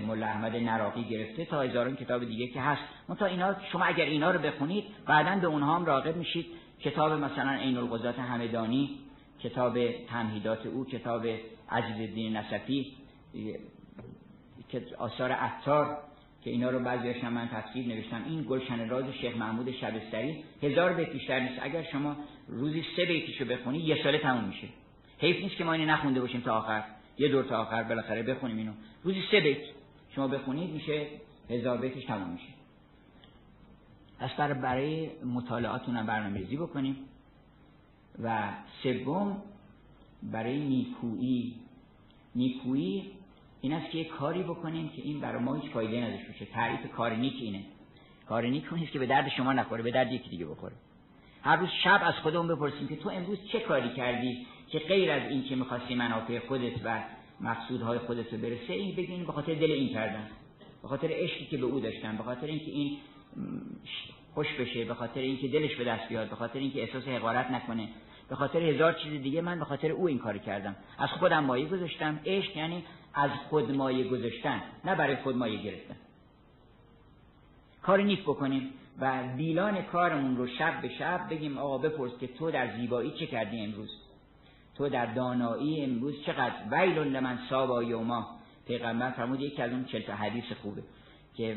مولا احمد نراقی گرفته تا هزاران کتاب دیگه که هست. تا اینا شما اگر اینا رو بخونید بعدا به اونها هم راغب میشید. کتاب مثلا عین القضات همدانی کتاب تمهیدات او کتاب عزیز الدین نصفی آثار عطار که اینا رو بعضیش من تفسیر نوشتم. این گلشن راز شیخ محمود شبستری هزار بیت بیشتر نیست. اگر شما روزی سه بیتیشو بخونی یه ساله تموم میشه. حیف نیست که ما اینو نخونده باشیم تا آخر. یه دور تا آخر بالاخره بخونیم اینو. روزی سه بیت شما بخونید میشه هزار بیتش تموم میشه. پس برای, مطالعاتون هم برنامه ریزی بکنیم. و سوم برای نیکویی. نیکویی این است که یه کاری بکنیم که این برای ما هیچ فایده نداشته باشه. تعریف کار نیک اینه. کار نیک اون که به درد شما نخوره به درد یکی دیگه بخوره. هر روز شب از خودمون بپرسیم که تو امروز چه کاری کردی که غیر از این که می‌خواستی منافع خودت و مقصودهای خودت رو برسه این بگین به خاطر دل این کردن به خاطر عشقی که به او داشتن به خاطر اینکه این خوش بشه به خاطر اینکه دلش به دست بیاد به خاطر اینکه احساس حقارت نکنه. به خاطر هزار چیز دیگه من به خاطر او این کار کردم. از خودم مایه گذاشتم. عشق یعنی از خود مایه گذاشتن نه برای خود مایه گرفتن. کاری نیست بکنیم و بیلان کارمون رو شب به شب بگیم آقا بپرس که تو در زیبایی چه کردی امروز؟ تو در دانایی امروز چقدر؟ ویل لمن سابا یوما پیغمبر فرمود یکی از اون چلتا حدیث خوبه که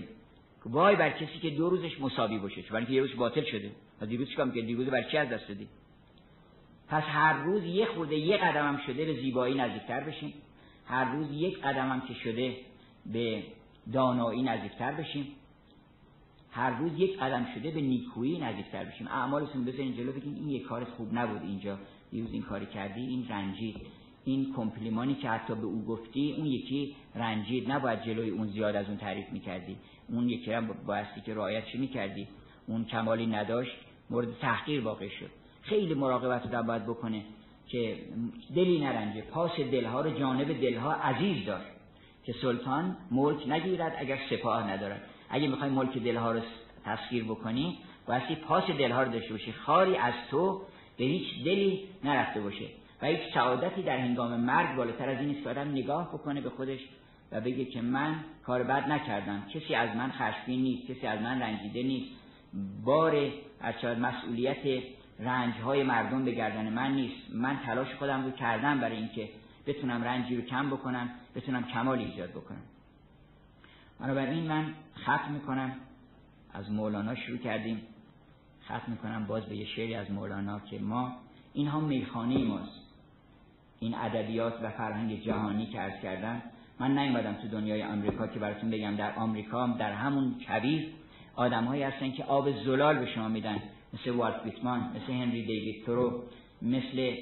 وای بر کسی که دو روزش مساوی باشه چون که یه روز باطل شده. و دیروز چیکار که دیروز بر چی از دست دادی؟ پس هر روز یه خورده یه قدمم شده به زیبایی نزدیکتر بشیم. هر روز یک قدمم که شده به دانایی نزدیکتر بشیم. هر روز یک قدم شده به نیکویی نزدیکتر بشیم. اعمالتون بزنین جلو بگین این یک کار خوب نبود اینجا. دیروز این کاری کردی این رنجید این کمپلیمانی که حتی به او گفتی اون یکی رنجید. نباید جلوی اون زیاد از اون تعریف می‌کردی. اون یکی هم بایستی که رعایتش می‌کردی؟ اون کمالی نداشت مورد تحقیر واقع شد. خیلی مراقبت رو باید بکنه که دلی نرنجه. پاس دلها رو جانب دلها عزیز داشت که سلطان ملک نگیرد اگر سپاه ندارد. اگه می‌خوای ملک دلها رو تسخیر بکنی بایستی پاس دلها رو داشته باشی. خاری از تو به هیچ دلی نرفته باشه و هیچ سعادتی در هنگام مرگ بالاتر از این است که آدم نگاه بکنه به خودش و بگه که من کار بد نکردم. کسی از من خشمگین نیست کسی از من رنجیده نیست. بار از مسئولیت رنج های مردم به گردن من نیست. من تلاش خودم رو کردم برای اینکه بتونم رنجی رو کم بکنم بتونم کمال ایجاد بکنم. بنابراین من ختم می‌کنم. از مولانا شروع کردیم. ختم می‌کنم باز به یه شعری از مولانا که ما اینها میخانه ماست. این ادبیات و فرهنگ جهانی که عرض کردم من نیومدم تو دنیای آمریکا که براتون بگم. در آمریکا در همون کویر آدمهایی هستن که آب زلال به شما میدن. مثل والت بیتمان مثل هنری دیوید ترو مثل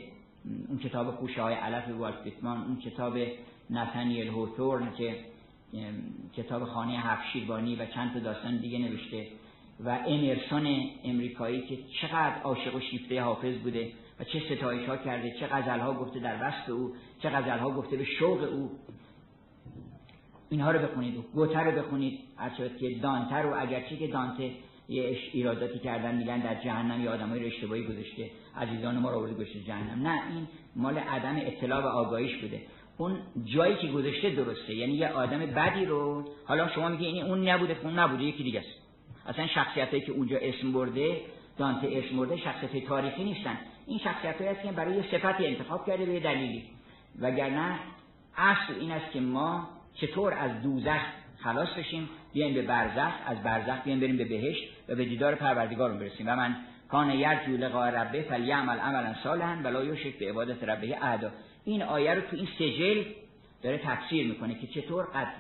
اون کتاب خوشه های علف والت بیتمان اون کتاب نتانیل هوتورن که کتاب خانه هفت و چند تا داستان دیگه نوشته و امرسون امریکایی که چقدر عاشق و شیفته حافظ بوده و چه ستایش ها کرده چه غزل ها گفته در وصف او چه غزل ها گفته به شوق او. اینها رو بخونید. گوته رو بخونید. از که دانته رو اگرچه که دانته یه ایراداتی کردن میگن در جهنم یه آدمای اشتباهی گذاشته. عزیزان ما رو آورده گذاشته جهنم. نه این مال عدم اطلاع و آگاهیش بوده. اون جایی که گذاشته درسته. یعنی یه آدم بدی رو حالا شما میگی این اون نبوده اون نبوده یکی دیگه است. اصلا شخصیتایی که اونجا اسم برده دانته اسم برده شخصیت تاریخی نیستن. این شخصیت هست که برای یه صفتی انتخاب کرده به دلیلی. وگرنه اصل این است که ما چطور از دوزخ خلاص بشیم بیایم به برزخ از برزخ بیایم بریم به بهشت و به دیدار پروردگارمون برسیم. و من کان یرجو لقاء ربه فلیعمل عملا صالحا ولا یشرک به عبادت ربه احدا. این آیه رو تو این سجل داره تفسیر می‌کنه که چطور قد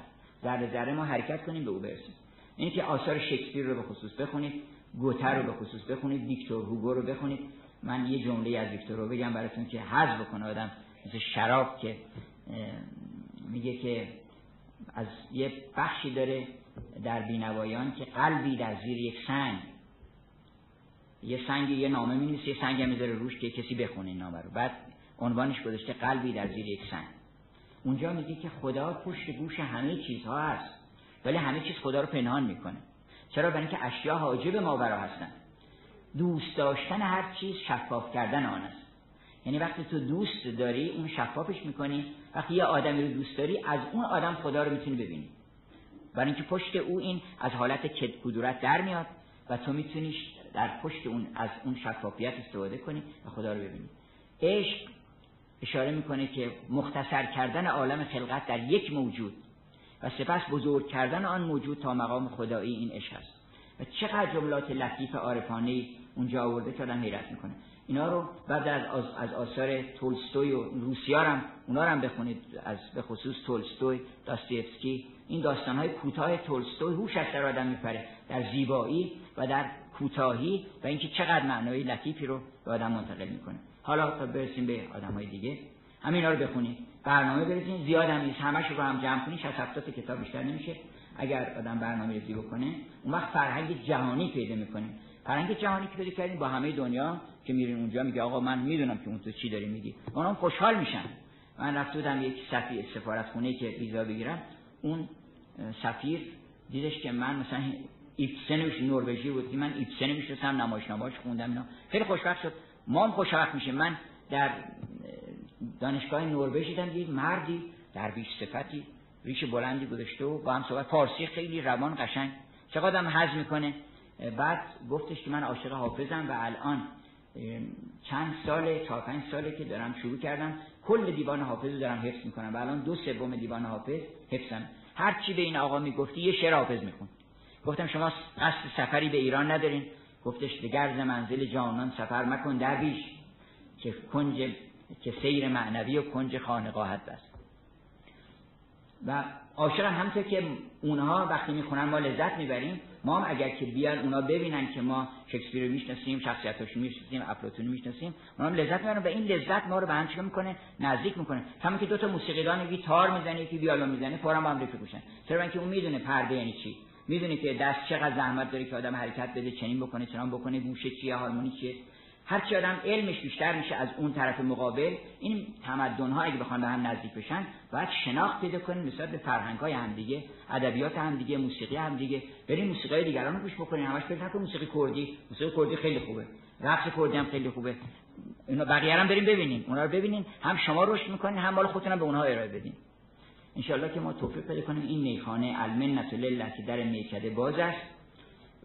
ذره ذره ما حرکت کنیم به او برسیم. این که آثار شکسپیر رو به خصوص بخونید گوتر رو به خصوص بخونید ویکتور هوگو رو بخونید. من یه جمله از ویکتور رو بگم براتون که حذف بکنه آدم مثل شراب که میگه که از یه بخشی داره در بینوایان که قلبی در زیر یک سنگ. یه سنگ یه نامه می یه سنگ هم می‌ذاره روش که کسی بخونه این نامه رو. بعد عنوانش گذاشته قلبی در زیر یک سنگ. اونجا میگه که خدا پشت گوش همه چیزها هست ولی همه چیز خدا رو پنهان می‌کنه. چرا؟ برای اینکه اشیا حاجب ما برا هستن. دوست داشتن هر چیز شفاف کردن آن است. یعنی وقتی تو دوست داری اون شفافش می‌کنی. وقتی یه آدمی رو دوست داری از اون آدم خدا رو می‌تونی ببینی. برای اینکه پشت او این از حالت کدورت در میاد و تو می‌تونی در پشت اون از اون شفافیت استفاده کنی و خدا رو ببینی. عشق اشاره می‌کنه که مختصر کردن عالم خلقت در یک موجود و سپس بزرگ کردن آن موجود تا مقام خدایی این عشق است. و چقدر جملات لطیف عارفانه اونجا آورده که آدم حیرت می‌کنه. اینا رو بعد از از آثار تولستوی و روسیا هم اونا رو هم بخونید از به خصوص تولستوی داستیفسکی این داستان های کوتاه تولستوی هوش از در آدم میپره. در زیبایی و در کوتاهی و اینکه چقدر معنای لطیفی رو به آدم منتقل می‌کنه. حالا تا برسیم به آدم های دیگه همینا رو بخونید. برنامه بریزین. زیاد هم نیست. همش رو هم جمع کنید 60 70 کتاب بیشتر نمیشه. اگر آدم برنامه ریزی بکنه اون وقت فرهنگ جهانی پیدا می‌کنه. فرهنگ جهانی که پیدا کردین با همه دنیا که میرین اونجا میگه آقا من می‌دونم که اون تو چی داری میگی. اونم خوشحال میشن. من رفته بودم یک سفیر سفارت خونه که ویزا بگیرم. اون سفیر دیدش که من مثلا ایپسن نروژی بود که من ایپسن می‌شناسم نمایشنامه‌اش خوندم اینا. خیلی خوشبخت شد. ما هم خوشبخت میشه من در دانشگاه نروژ دیدم یک مردی درویش صفتی ریش بلندی گذاشته و با هم صحبت. فارسی خیلی روان قشنگ. چقدر هم حز می‌کنه. بعد گفتش که من عاشق حافظم و الان چند ساله چهار پنج ساله که دارم شروع کردم کل دیوان حافظ رو دارم حفظ می‌کنم و الان دو سوم دیوان حافظ حفظم. هر چی به این آقا می‌گفتی یه شعر حافظ میخون. گفتم شما قصد سفری به ایران ندارین؟ گفتش به گرز منزل جانان سفر مکن درویش که کنج که سیر معنوی و کنج خانقاهت بست و عاشقم همطور که اونها وقتی می‌خونن ما لذت می‌بریم. ما هم اگر که بیان اونا ببینن که ما شکسپیر رو می‌شناسیم شخصیتاشو می‌شناسیم افلاطون رو می‌شناسیم اونا هم لذت می‌برن و این لذت ما رو به هم چیکار می‌کنه؟ نزدیک می‌کنه. همون که دو تا موسیقیدان گیتار می‌زنه یکی ویولن می‌زنه فورا با هم رفیق میشن. چرا اینکه اون می‌دونه پرده یعنی چی؟ می‌دونه که دست چقدر زحمت داره که آدم حرکت بده چنین بکنه چنان بکنه گوشه چیه هارمونی چیه هر آدم علمش بیشتر میشه از اون طرف مقابل این تمدن ها اگه بخوان به هم نزدیک بشن باید شناخت پیدا کنیم نسبت به فرهنگ های هم دیگه ادبیات هم دیگه موسیقی هم دیگه. بریم موسیقی دیگران رو گوش بکنیم. همش فکر نکن موسیقی کردی. موسیقی کردی خیلی خوبه. رقص کردی هم خیلی خوبه. اینا بقیه هم بریم ببینیم. اونا رو ببینیم. هم شما رشد می‌کنین هم مال خودتون به اونها ارائه بدین. ان که ما توفیق پیدا کنیم. این میخانه المنت لله که در میکده باز است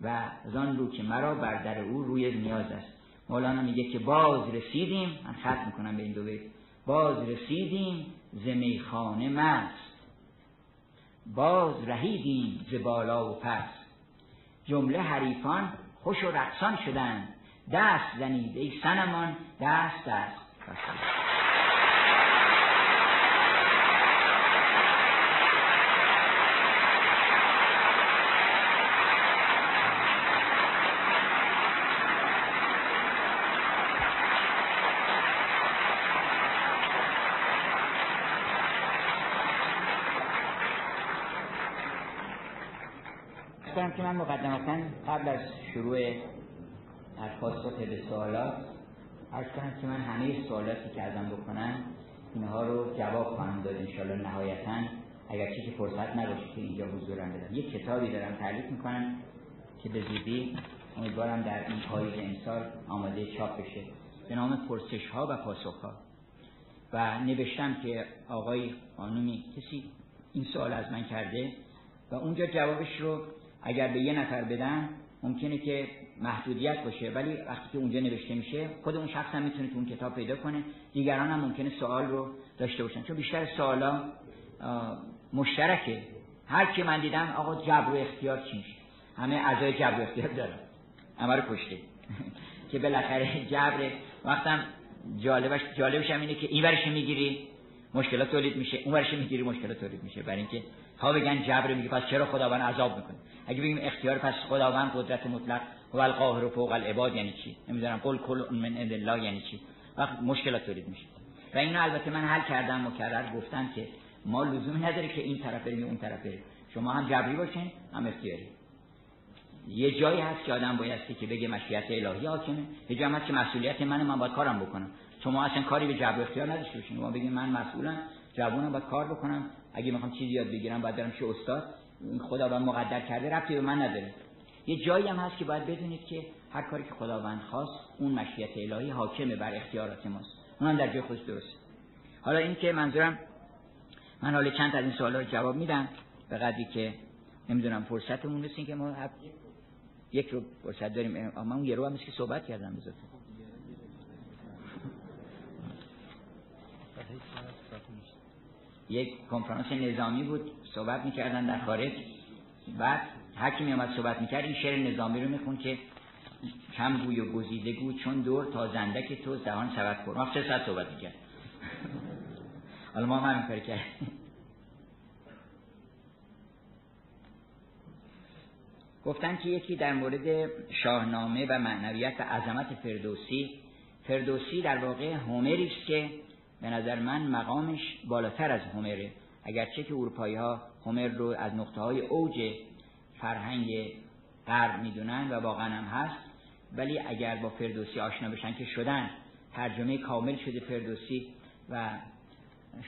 و زان رو که مرا بر در او روی نیاز است. مولانا میگه که باز رسیدیم من ختم می‌کنم به این دو بیت. باز رسیدیم ز میخانه مست. باز رهیدیم ز بالا و پس. جمله حریفان خوش و رقصان شدند دست زنید ای سنمان دست دست که من مقدمتا قبل از شروع از پاسخ به سوالات عرض کنم که من همه سوالاتی که ازم بکنم اینها رو جواب خواهم داد انشاءالله نهایتا. اگر چیزی فرصت نباشه که اینجا حضورم بدم. یک کتابی دارم تعلیف می‌کنم که به زودی امیدوارم در این پاییز امسال آماده چاپ بشه. به نام پرسش ها و پاسخ ها و نوشتم که آقای خانومی کسی این سوال از من کرده و اونجا جوابش رو اگر به یه نفر بدم ممکنه که محدودیت باشه ولی وقتی که اونجا نوشته میشه خود اون شخص هم می‌تونه تو اون کتاب پیدا کنه. دیگران هم ممکنه سوال رو داشته باشن. چون بیشتر سوالا مشترکه. هر کی من دیدم آقا جبر و اختیار چی میشه همه اعضای جبر و اختیار دارن. همه رو کشته. (laughs) که بالاخره جبر وقتم جالبش جالبش هم اینه که این ورش می‌گیری مشکلات تولید میشه. اون ورش می‌گیری مشکلات تولید میشه. برای اینکه ها بگن جبر میگه پس چرا خداوند عذاب می‌کنه؟ اگه بگیم اختیار پس خداوند قدرت مطلق و القاهر فوق العباد یعنی چی؟ نمی‌دونم. قل کل من عند الله یعنی چی؟ وقت مشکلات تولید میشه. و اینو البته من حل کردم مکرر گفتم که ما لزومی نداره که این طرف بریم اون طرف بریم. شما هم جبری باشین هم اختیاری. یه جایی هست که آدم بایستی که بگه مشیت الهی حاکمه. یه جایی هست که مسئولیت منه من باید کارم بکنم. شما اصلا کاری به جبر اختیار نداشته باشین. ما بگیم من مسئولم جوونم باید کار بکنم. اگه می‌خوام چیزی یاد بگیرم باید برم چه استاد؟ خداوند مقدر کرده ربطی به من نداره. یه جایی هم هست که باید بدونید که هر کاری که خداوند خواست اون مشیت الهی حاکمه بر اختیارات ماست. اونم در جای خودش درسته. حالا این که منظورم من حالا چند از این سوالا رو جواب میدم به قدری که نمی‌دونم فرصتمون نیست که ما یک رو فرصت داریم. اما اون یه رو هم که صحبت کردم بذار. (laughs) یک کنفرانس نظامی بود. صحبت می‌کردن در خارج. بعد هر کی میامد صحبت می‌کرد این شعر نظامی رو میخون که کم گوی و گزیده گو چون دور تا زندک تو دهان سبت پر. ما سه ساعت صحبت می‌کرد. حالا ما هم کار کرد گفتن که یکی در مورد شاهنامه و معنویت و عظمت فردوسی. فردوسی در واقع هومری است که به نظر من مقامش بالاتر از هومره. اگرچه که اروپایی ها هومر رو از نقطه های اوج فرهنگ غرب می‌دونن و واقعا هم هست ولی اگر با فردوسی آشنا بشن که شدن ترجمه کامل شده فردوسی و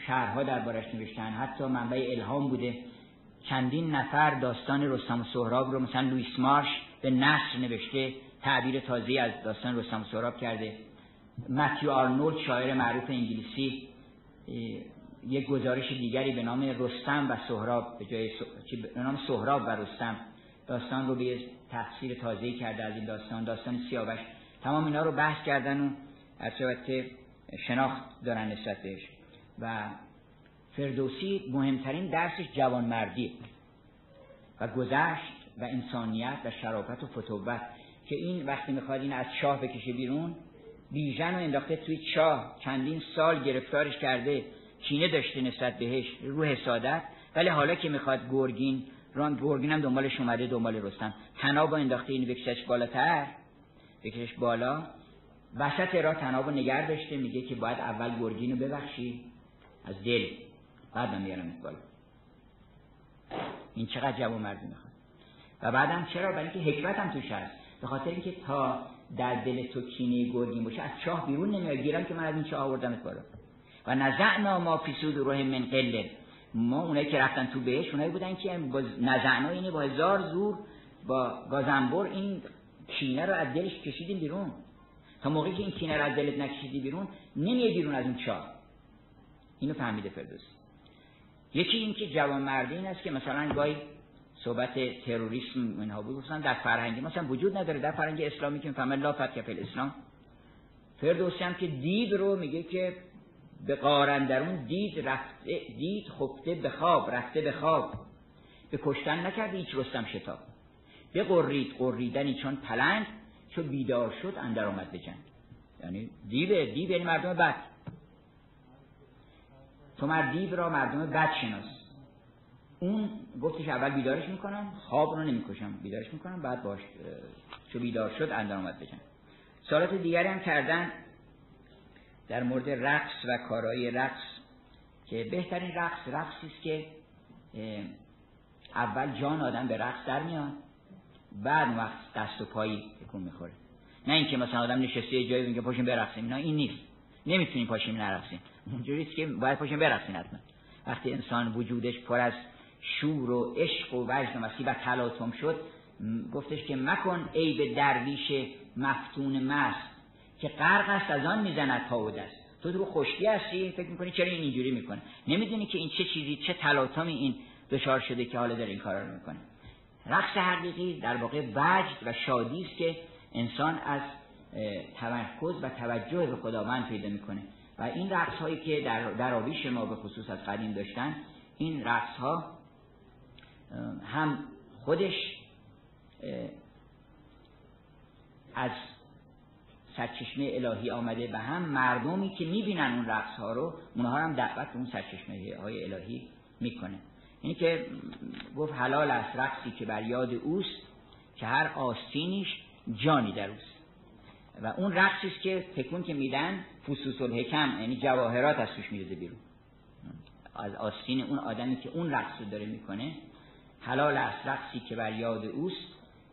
شهرها دربارش نوشتن. حتی منبع الهام بوده چندین نفر داستان رستم و سهراب رو مثلا لویس مارش به نصر نوشته تعبیر تازه از داستان رستم و سهراب کرده. متیو آرنولد شاعر معروف انگلیسی یک گزارش دیگری به نام رستم و سهراب به جای به نام سهراب و رستم داستان رو به تفسیر تازه کرده از این داستان داستان سیاوش. تمام اینا رو بحث کردن و البته شناخت دارن نسبت و فردوسی مهمترین درسش جوانمردی و گذشت و انسانیت و شرافت و فتوت که این وقتی می‌خواد این از شاه بکشه بیرون بیژن رو انداخته توی چاه چندین سال گرفتارش کرده. کینه داشته نسبت بهش رو حسادت ولی حالا که می‌خواد گرگین ران گرگین هم دنبالش اومده دنبال رستم. تناب انداخته این بکشش بالاتر. بکشش بالا. وسط راه تناب نگر داشته میگه که باید اول گرگین رو ببخشی. از دل. بعدم میارم بالا. این چقدر جواب مردی می‌خواد. و بعدم چرا؟ برای اینکه حکمت هم توش هست. به خاطر اینکه تا در دل تو کینه گرگین باشه از چاه بیرون نمیاد. گیرم که من از این چاه آوردمت بالا. و نزعنا ما فی روح من قله ما اونایی که رفتن تو بهش اونایی بودن که با نزعنا اینه با هزار زور با گازنبر این کینه رو از دلش کشیدیم بیرون. تا موقعی که این کینه رو از دلت نکشیدی بیرون نمیه بیرون از اون چاه. اینو فهمیده فردوسی یکی این که جوان مردی این است که مثلا گاهی صحبت تروریسم اینها بود گفتن در فرهنگ مثلا وجود نداره. در فرهنگ اسلامی که فهمه لا فتح فی فردوسی هم که دید رو میگه که به قارندرون دید رفته دید خفته به خواب رفته به خواب. به کشتن نکرد هیچ رستم شتاب. به قرید قریدنی چون پلنگ چون بیدار شد اندر آمد به جنگ. یعنی دیو دیو یعنی مردم بد. تو مرد دیو را مردم بد شناس. اون گفتش اول بیدارش می‌کنم خواب رو نمی‌کشم بیدارش می‌کنم بعد باش چو بیدار شد اندر آمد بجن سالات دیگری هم کردن در مورد رقص و کارهای رقص که بهترین رقص رقصی است که اول جان آدم به رقص در میاد بعد وقت دست و پایی تکون می‌خوره. نه اینکه مثلا آدم نشسته جایی میگه پاشیم برقصیم نه این نیست. نمی‌تونیم پاشیم نرقصیم. اونجوریه که باید پاشیم برقصیم حتما. وقتی انسان وجودش پر از شور و عشق و وجد و مسیح و تلاطم شد گفتش که مکن ای به درویش مفتون مست. که غرق است از آن می‌زند پا و دست. تو رو خشکی هستی فکر می‌کنی چرا این اینجوری می‌کنه؟ نمی‌دونی که این چه چیزی چه تلاطمی این دچار شده که حالا داره این کارا رو می‌کنه. رقص حقیقی در واقع وجد و شادی است که انسان از تمرکز و توجه به خداوند پیدا می‌کنه. و این رقص هایی که در دراویش ما به خصوص از قدیم داشتن این رقص ها هم خودش از سرچشمه الهی آمده و هم مردمی که می‌بینن اون رقص ها رو اونها هم دعوت به اون سرچشمه های الهی می‌کنه. اینی که گفت حلال است رقصی که بر یاد اوست که هر آستینیش جانی در اوست. و اون رقصی است که تکون که میدن فسوس الحکم یعنی جواهرات از توش میریزه بیرون. از آستین اون آدمی که اون رقص رو داره می‌کنه حلال است رقصی که بر یاد اوست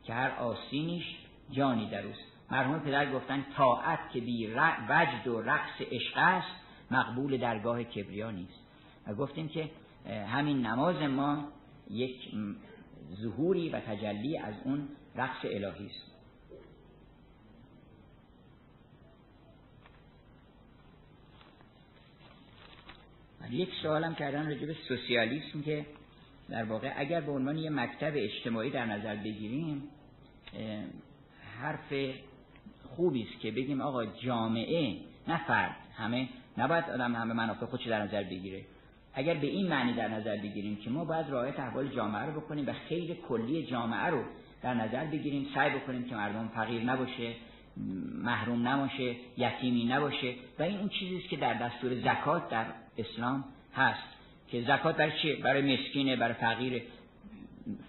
که هر آستینیش جانی در اوست. مرحوم پدر گفتن طاعت که بی وجد و رقص عشق است مقبول درگاه کبریا نیست. و گفتیم که همین نماز ما یک ظهوری و تجلی از اون رقص الهی است. یک سوالم کردن راجع به سوسیالیسم که در واقع اگر به عنوان یه مکتب اجتماعی در نظر بگیریم حرف خوبی است که بگیم آقا جامعه نه فرد همه نباید آدم همه منافع خودش در نظر بگیره؟ اگر به این معنی در نظر بگیریم که ما باید رعایت احوال جامعه رو بکنیم و خیر کلی جامعه رو در نظر بگیریم سعی بکنیم که مردم فقیر نباشه محروم نباشه یتیمی نباشه و این اون چیزی است که در دستور زکات در اسلام هست. که زکات برای چیه برای مسکینه برای فقیره.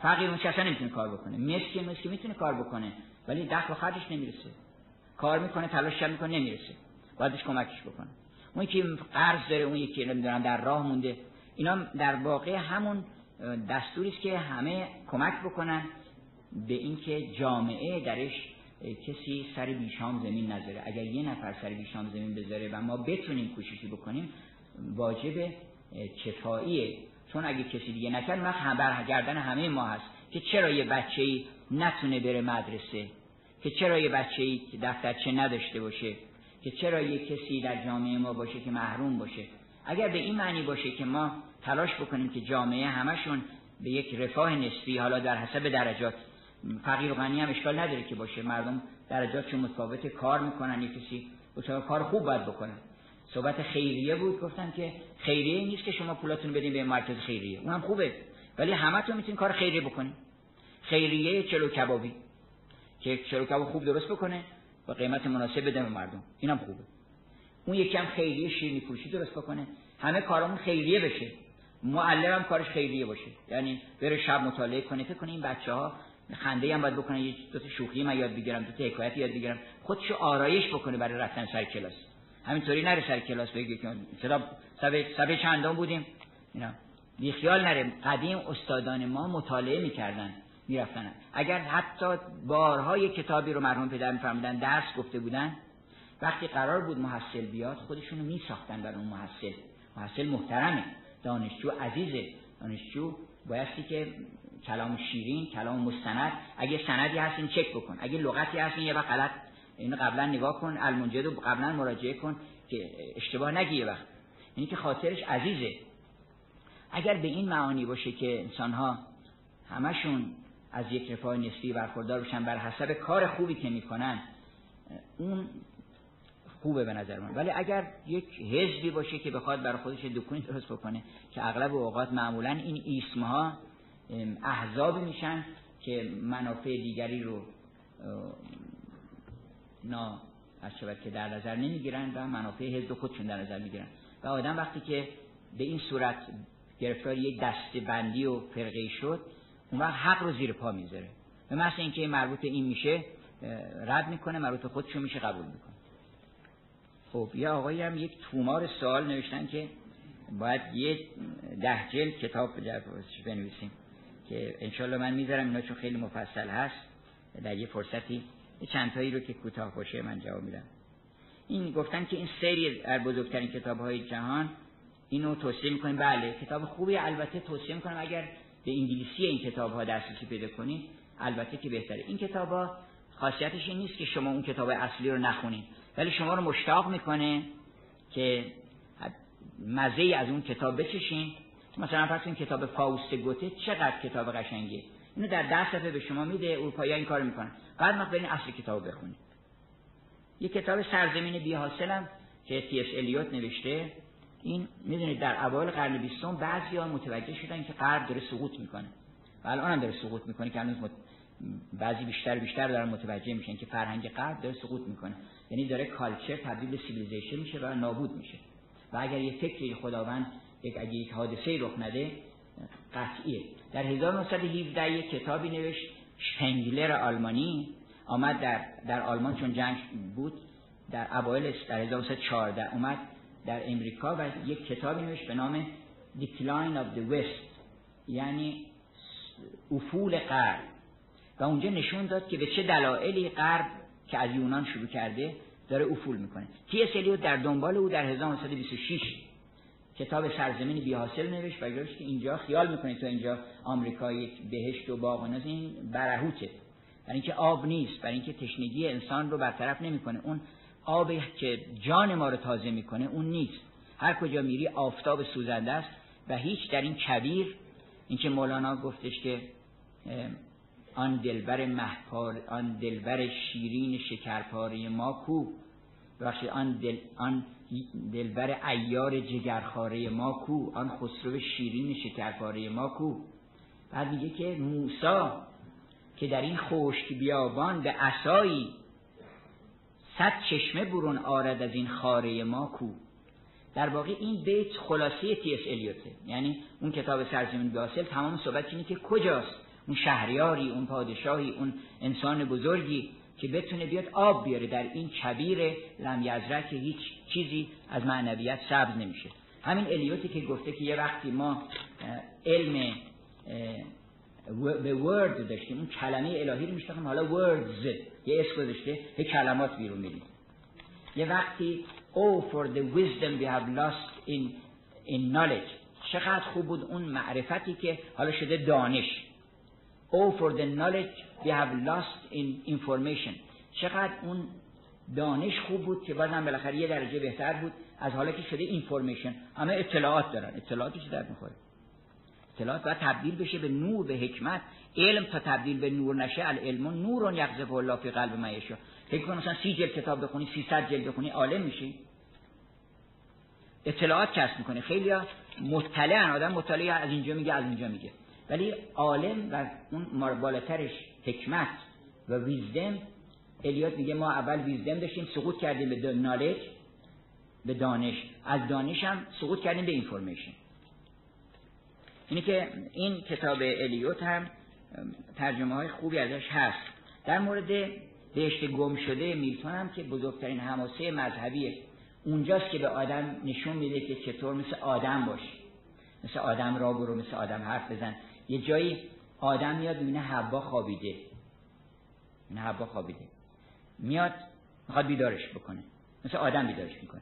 فقیر اون نمی‌تونه کار بکنه. مسکین مسکین می‌تونه کار بکنه ولی دخل و خرجش نمی‌رسه. کار می‌کنه تلاش می‌کنه نمی‌رسه. بایدش کمکش بکنه. اون که قرض داره اون یکی نمی‌دونم در راه مونده. اینا در واقع همون دستوری است که همه کمک بکنن به اینکه جامعه درش کسی سر بیشام زمین نذاره. اگر یه نفر سر بیشام زمین بذاره و ما بتونیم کوششی بکنیم واجب کفاییه. چون اگه کسی دیگه نکرد وقت برگردن همه ما هست که چرا یه بچه ای نتونه بره مدرسه؟ که چرا یه بچه ای که دفترچه نداشته باشه که چرا یه کسی در جامعه ما باشه که محروم باشه. اگر به این معنی باشه که ما تلاش بکنیم که جامعه همشون به یک رفاه نسبی حالا در حسب درجات فقیر و غنی هم اشکال نداره که باشه مردم درجات چون متفاوت کار می‌کنن یه کسی کار خوب باید بکنن صحبت خیریه بود گفتم که خیریه نیست که شما پولاتون بدین به مرکز خیریه. اونم خوبه ولی همتون می‌تونین کار خیریه بکنین. خیریه چلو کبابی. که کباب خوب درست بکنه و قیمت مناسب بده به مردم. اینم خوبه. اون یکی هم خیریه شیرینی فروشی درست بکنه. همه کارامون خیریه بشه. معلم هم کارش خیریه باشه. یعنی بره شب مطالعه کنه. فکر کنه این بچه ها خنده هم باید بکنه. یه دو تا شوخی من یاد بگیرم دو تا حکایت یاد بگیرم. خودشو آرایش بکنه برای رفتن سر کلاس. همینطوری نره سر کلاس بگی که صدا سبه چندان بودیم. اینا. بی خیال نره. قدیم استادان ما مطالعه می‌کردن. می‌رفتن. اگر حتی بارهای کتابی رو مرحوم پدر میفرمودن درس گفته بودن وقتی قرار بود محصل بیاد خودشونو میساختن برای اون محصل. محصل محترمه دانشجو عزیزه. دانشجو بایستی که کلام شیرین کلام مستند اگه سندی هستین چک بکن. اگه لغتی هستین یه وقت غلط. اینو قبلا نگاه کن المنجد رو قبلا مراجعه کن که اشتباه نگی وقت. اینی که خاطرش عزیزه. اگر به این معانی باشه که انسان ها همشون از یک رفاه نسبی برخوردار بشن بر حسب کار خوبی که می‌کنن اون خوبه به نظر من. ولی اگر یک حزبی باشه که بخواد برای خودش دکونی درست بکنه که اغلب اوقات معمولا این ایسم ها احزابی میشن که منافع دیگری رو نا از که در نظر نمی‌گیرن و منافع حزب خودشون در نظر می‌گیرن. و آدم وقتی که به این صورت گرفتار یک دست بندی و فرقه شد اون وقت حق رو زیر پا می‌ذاره. به مثل اینکه مربوط این میشه رد می‌کنه مربوط خودشون میشه قبول می‌کنه. خب یه آقایی هم یک تومار سوال نوشتن که باید یه ده جلد کتاب بنویسیم که انشالله من می‌ذارم اینا چون خیلی مفصل هست. در یه فرصتی چند تایی رو که کوتاه باشه من جواب میدم. این گفتن که این سری در بزرگترین کتاب های جهان اینو توصیه می‌کنیم. بله کتاب خوبی البته توصیه می‌کنم اگر به انگلیسی این کتاب ها دسترسی پیدا کنید البته که بهتره. این کتاب ها خاصیتش این نیست که شما اون کتاب اصلی رو نخونید ولی شما رو مشتاق می‌کنه که مزه از اون کتاب بچشین. مثلا پس این کتاب فاوست گوته چقدر کتاب قشنگیه اینو در ده صفحه به شما میده اروپایی این کار می‌کنن. بعد ما برین اصل کتاب بخونید. یه کتاب سرزمین بی حاصلم که تی اس الیوت نوشته. این می‌دونید در اوایل قرن بیستم بعضیا متوجه شدن که غرب داره سقوط می‌کنه. و الان هم داره سقوط می‌کنه که هنوز بعضی بیشتر بیشتر دارن متوجه میشن که فرهنگ غرب داره سقوط می‌کنه. یعنی داره culture تبدیل به civilization میشه و نابود میشه. و اگر یه فکری خداوند یک اگه یک حادثه رخ نده قطعیه. در 1917 یک کتابی نوشت شپنگلر آلمانی آمد در, در آلمان چون جنگ بود در اوایل در 1914 اومد. در امریکا و یک کتابی نوشت به نام Decline of the West یعنی افول غرب. و اونجا نشون داد که به چه دلایلی غرب که از یونان شروع کرده داره افول می‌کنه. تی اس در دنبال او در 1926 کتاب سرزمین بی حاصل نوشت و که اینجا خیال می‌کنید تو اینجا آمریکا یک بهشت و باغ و این برهوته. برای اینکه آب نیست برای اینکه تشنگی انسان رو برطرف نمی‌کنه. اون آبی که جان ما رو تازه می‌کنه اون نیست. هر کجا میری آفتاب سوزنده است و هیچ در این کبیر اینکه مولانا گفتش که آن دلبر محپار آن دلبر شیرین شکرپاره ما کو. بخشی آن دل آن دلبر ایار جگرخاره ما کو. آن خسرو شیرین شکرپاره ما کو. بعد میگه که موسا که در این خشک بیابان به عصایی صد چشمه برون آرد از این خاره ما کو. در واقع این بیت خلاصه تی اس الیوته. یعنی اون کتاب سرزمین بیاسل تمام صحبت اینه که کجاست؟ اون شهریاری اون پادشاهی اون انسان بزرگی که بتونه بیاد آب بیاره در این کبیر لم که هیچ چیزی از معنویت سبز نمیشه. همین الیوتی که گفته که یه وقتی ما علم به ورد داشتیم اون کلمه الهی رو میشناختیم حالا وردز یه اسم گذاشته یه کلمات بیرون میریم. یه وقتی Oh for the wisdom we have lost in, in knowledge. چقدر خوب بود اون معرفتی که حالا شده دانش. Oh for the knowledge we have lost in information. چقدر اون دانش خوب بود که بازم بالاخره یه درجه بهتر بود از حالا که شده اینفورمیشن همه اطلاعات دارن. اطلاعاتی چی در می‌خوره. اطلاعات باید تبدیل بشه به نور به حکمت. علم تا تبدیل به نور نشه العلم نور یقذف الله فی قلب من فکر کن مثلا سی جلد کتاب بخونی 300 جلد بخونی عالم میشی. اطلاعات کسب می‌کنه خیلی مطلعن آدم مطلع از اینجا میگه از اینجا میگه. ولی عالم و اون بالاترش حکمت و ویزدم الیات میگه ما اول ویزدم داشتیم سقوط کردیم به نالج به دانش. از دانش هم سقوط کردیم به اینفورمیشن اینه که این کتاب الیوت هم ترجمه های خوبی ازش هست. در مورد بهشت گم شده میلتون هم که بزرگترین حماسه مذهبیه. اونجاست که به آدم نشون میده که چطور مثل آدم باش مثل آدم را برو مثل آدم حرف بزن. یه جایی آدم میاد می‌بینه حوا خوابیده. این حوا خوابیده. میاد می‌خواد بیدارش بکنه. مثل آدم بیدارش می‌کنه.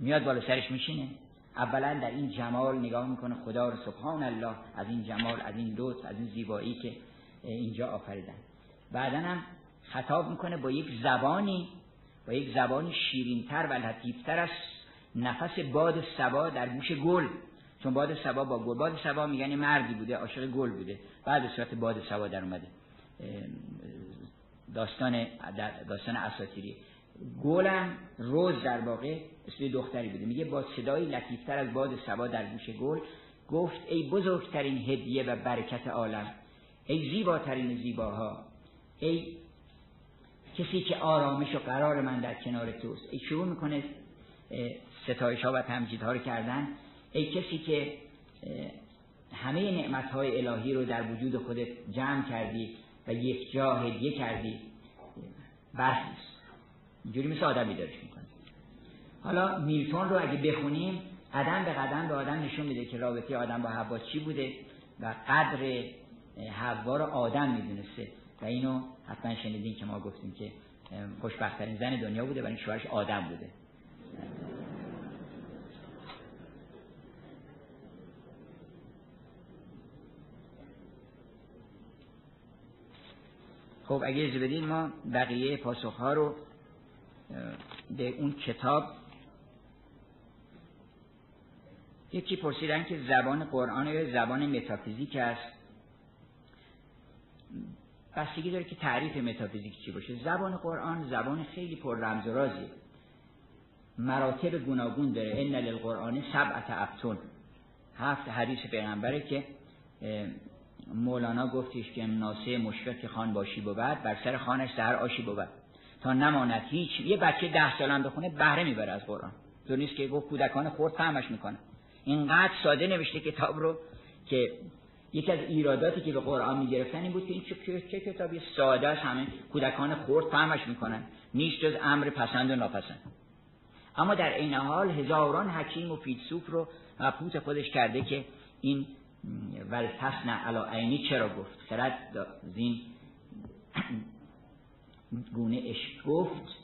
میاد بالا سرش میشینه. اولا در این جمال نگاه می‌کنه خدا رو سبحان الله از این جمال از این لطف از این زیبایی که اینجا آفریدن. بعدا هم خطاب می‌کنه با یک زبانی با یک زبانی شیرینتر و لطیفتر از نفس باد سبا در گوش گل. چون باد سبا با گل باد سبا میگن مردی بوده عاشق گل بوده. بعد به صورت باد سبا در اومده. داستان داستان اساطیری. گلم روز در واقع اسم دختری بوده. میگه با صدای لطیفتر از باد سبا در گوش گل گفت ای بزرگترین هدیه و برکت عالم ای زیباترین زیباها ای کسی که آرامش و قرار من در کنار توست. ای شروع می‌کنه ستایش ها و تمجید ها رو کردن. ای کسی که همه نعمت های الهی رو در وجود خودت جمع کردی و یک جا هدیه کردی برخیست اینجوری میشه آدم بیدارش می‌کنه. حالا میلتون رو اگه بخونیم قدم به قدم به آدم نشون میده که رابطه آدم با حوا چی بوده و قدر حوا رو آدم می‌دونسته. و اینو حتما شنیدین که ما گفتیم که خوشبختترین زن دنیا بوده و این شوهرش آدم بوده. خب اگه از بدین ما بقیه پاسخ ها رو به اون کتاب یکی پرسیدن که زبان قرآن یا زبان متافیزیک است. بستگی داره که تعریف متافیزیک چی باشه. زبان قرآن زبان خیلی پر رمز و رازی مراتب گوناگون داره. ان للقرآن سبعت ابتون هفت حدیث پیغمبره که مولانا گفتش که ناسه مشفق خان باشی بود بر سر خانش سهر آشی بود نماند هیچ. یه بچه ده سالم بخونه بهره می‌بره از قرآن. تو نیست که گفت کودکان خورد فهمش می‌کنه. اینقدر ساده نوشته کتاب رو که یکی از ایراداتی که به قرآن می‌گرفتن این بود که این چه, چه کتابی ساده است همه کودکان خورد فهمش می‌کنن. نیست جز امر پسند و ناپسند. اما در این حال هزاران حکیم و فیلسوف رو مبهوت خودش کرده که این ولتسن علا عینی چرا گفت؟ خرد زین گونه اش گفت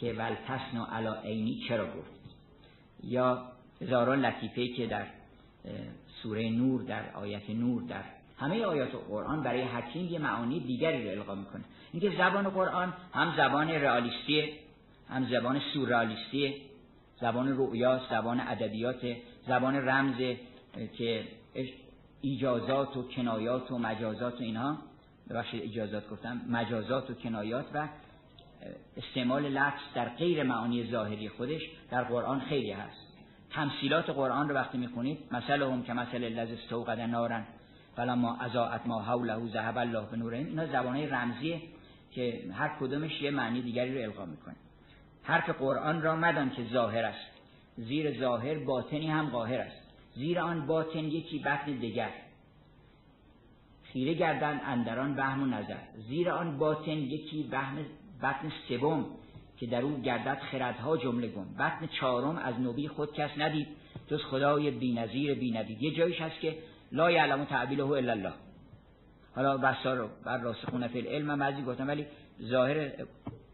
که ولتسن علا عینی چرا گفت؟ یا هزاران لطیفه که در سوره نور در آیت نور در همه آیات قرآن برای حکیم یه معانی دیگری رو القا می‌کنه. اینکه زبان قرآن هم زبان رئالیستیه هم زبان سورئالیستیه زبان رؤیا زبان ادبیات زبان رمز که ایجازات و کنایات و مجازات و اینها. ببخشید اجازات گفتم مجازات و کنایات و استعمال لفظ در غیر معانی ظاهری خودش در قرآن خیلی هست. تمثیلات قرآن رو وقتی می‌خونید مثل هم که مثل لذ استوقد نارن فلما ازاعت ما حوله ذهب الله به نورهم اینا زبانه رمزیه که هر کدومش یه معنی دیگری رو القا می‌کنه. حرف قرآن را مدان که ظاهر است. زیر ظاهر باطنی هم قاهر است. زیر آن باطن یکی بطن دیگر. خیره گردن اندران وهم و نظر. زیر آن باطن یکی وهم بطن سوم که در او گردد خردها جمله گم. بطن چهارم از نبی خود کس ندید جز خدای بینظیر بیندید یه جایش هست که لا یعلم تعبیله الا الله. حالا بسار بر راسخون فی العلم من بعضی گفتم ولی ظاهر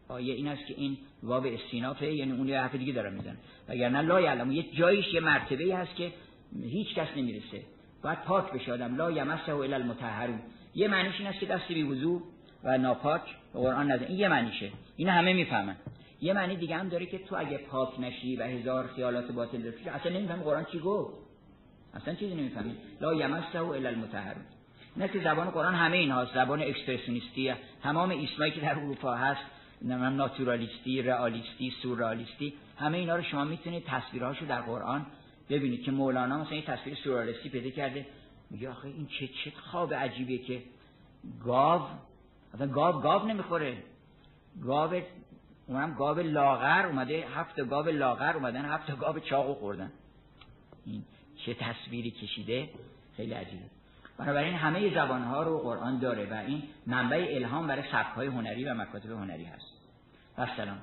آیه این است که این واب استینافه یعنی اون یه حرف دیگه داره میزن وگرنه لا یعلم یه جایش یه مرتبه هست که هیچ کس نمی‌رسه. باید پاک بشه آدم لا یمسه الا المطهرون. یه معنیش این است که دست بی و ناپاک قرآن نزن. این یه معنیشه. این همه می‌فهمن. یه معنی دیگه هم داره که تو اگه پاک نشی و هزار خیالات باطل داشتی اصلا نمی‌فهمی قرآن چی گفت. اصلا چیزی نمی‌فهمی. لا یمسه الا المطهرون. نه که زبان قرآن همه اینها زبان اکسپرسیونیستی تمام اسمایی که در اروپا هست ناتورالیستی رئالیستی سورئالیستی همه اینا رو شما می‌تونید تصویرهاشو در قرآن ببینید که مولانا مثلا این تصویر سورئالیستی پیدا کرده میگه آخه این چه چه خواب عجیبیه که گاو اصلا گاو گاو نمی‌خوره. گاو اونم گاو لاغر اومده هفت گاو لاغر اومدن هفت گاو چاقو خوردن. این چه تصویری کشیده؟ خیلی عجیبه. بنابراین همه زبانها رو قرآن داره و این منبع الهام برای سبکهای هنری و مکاتب هنری هست. و سلام.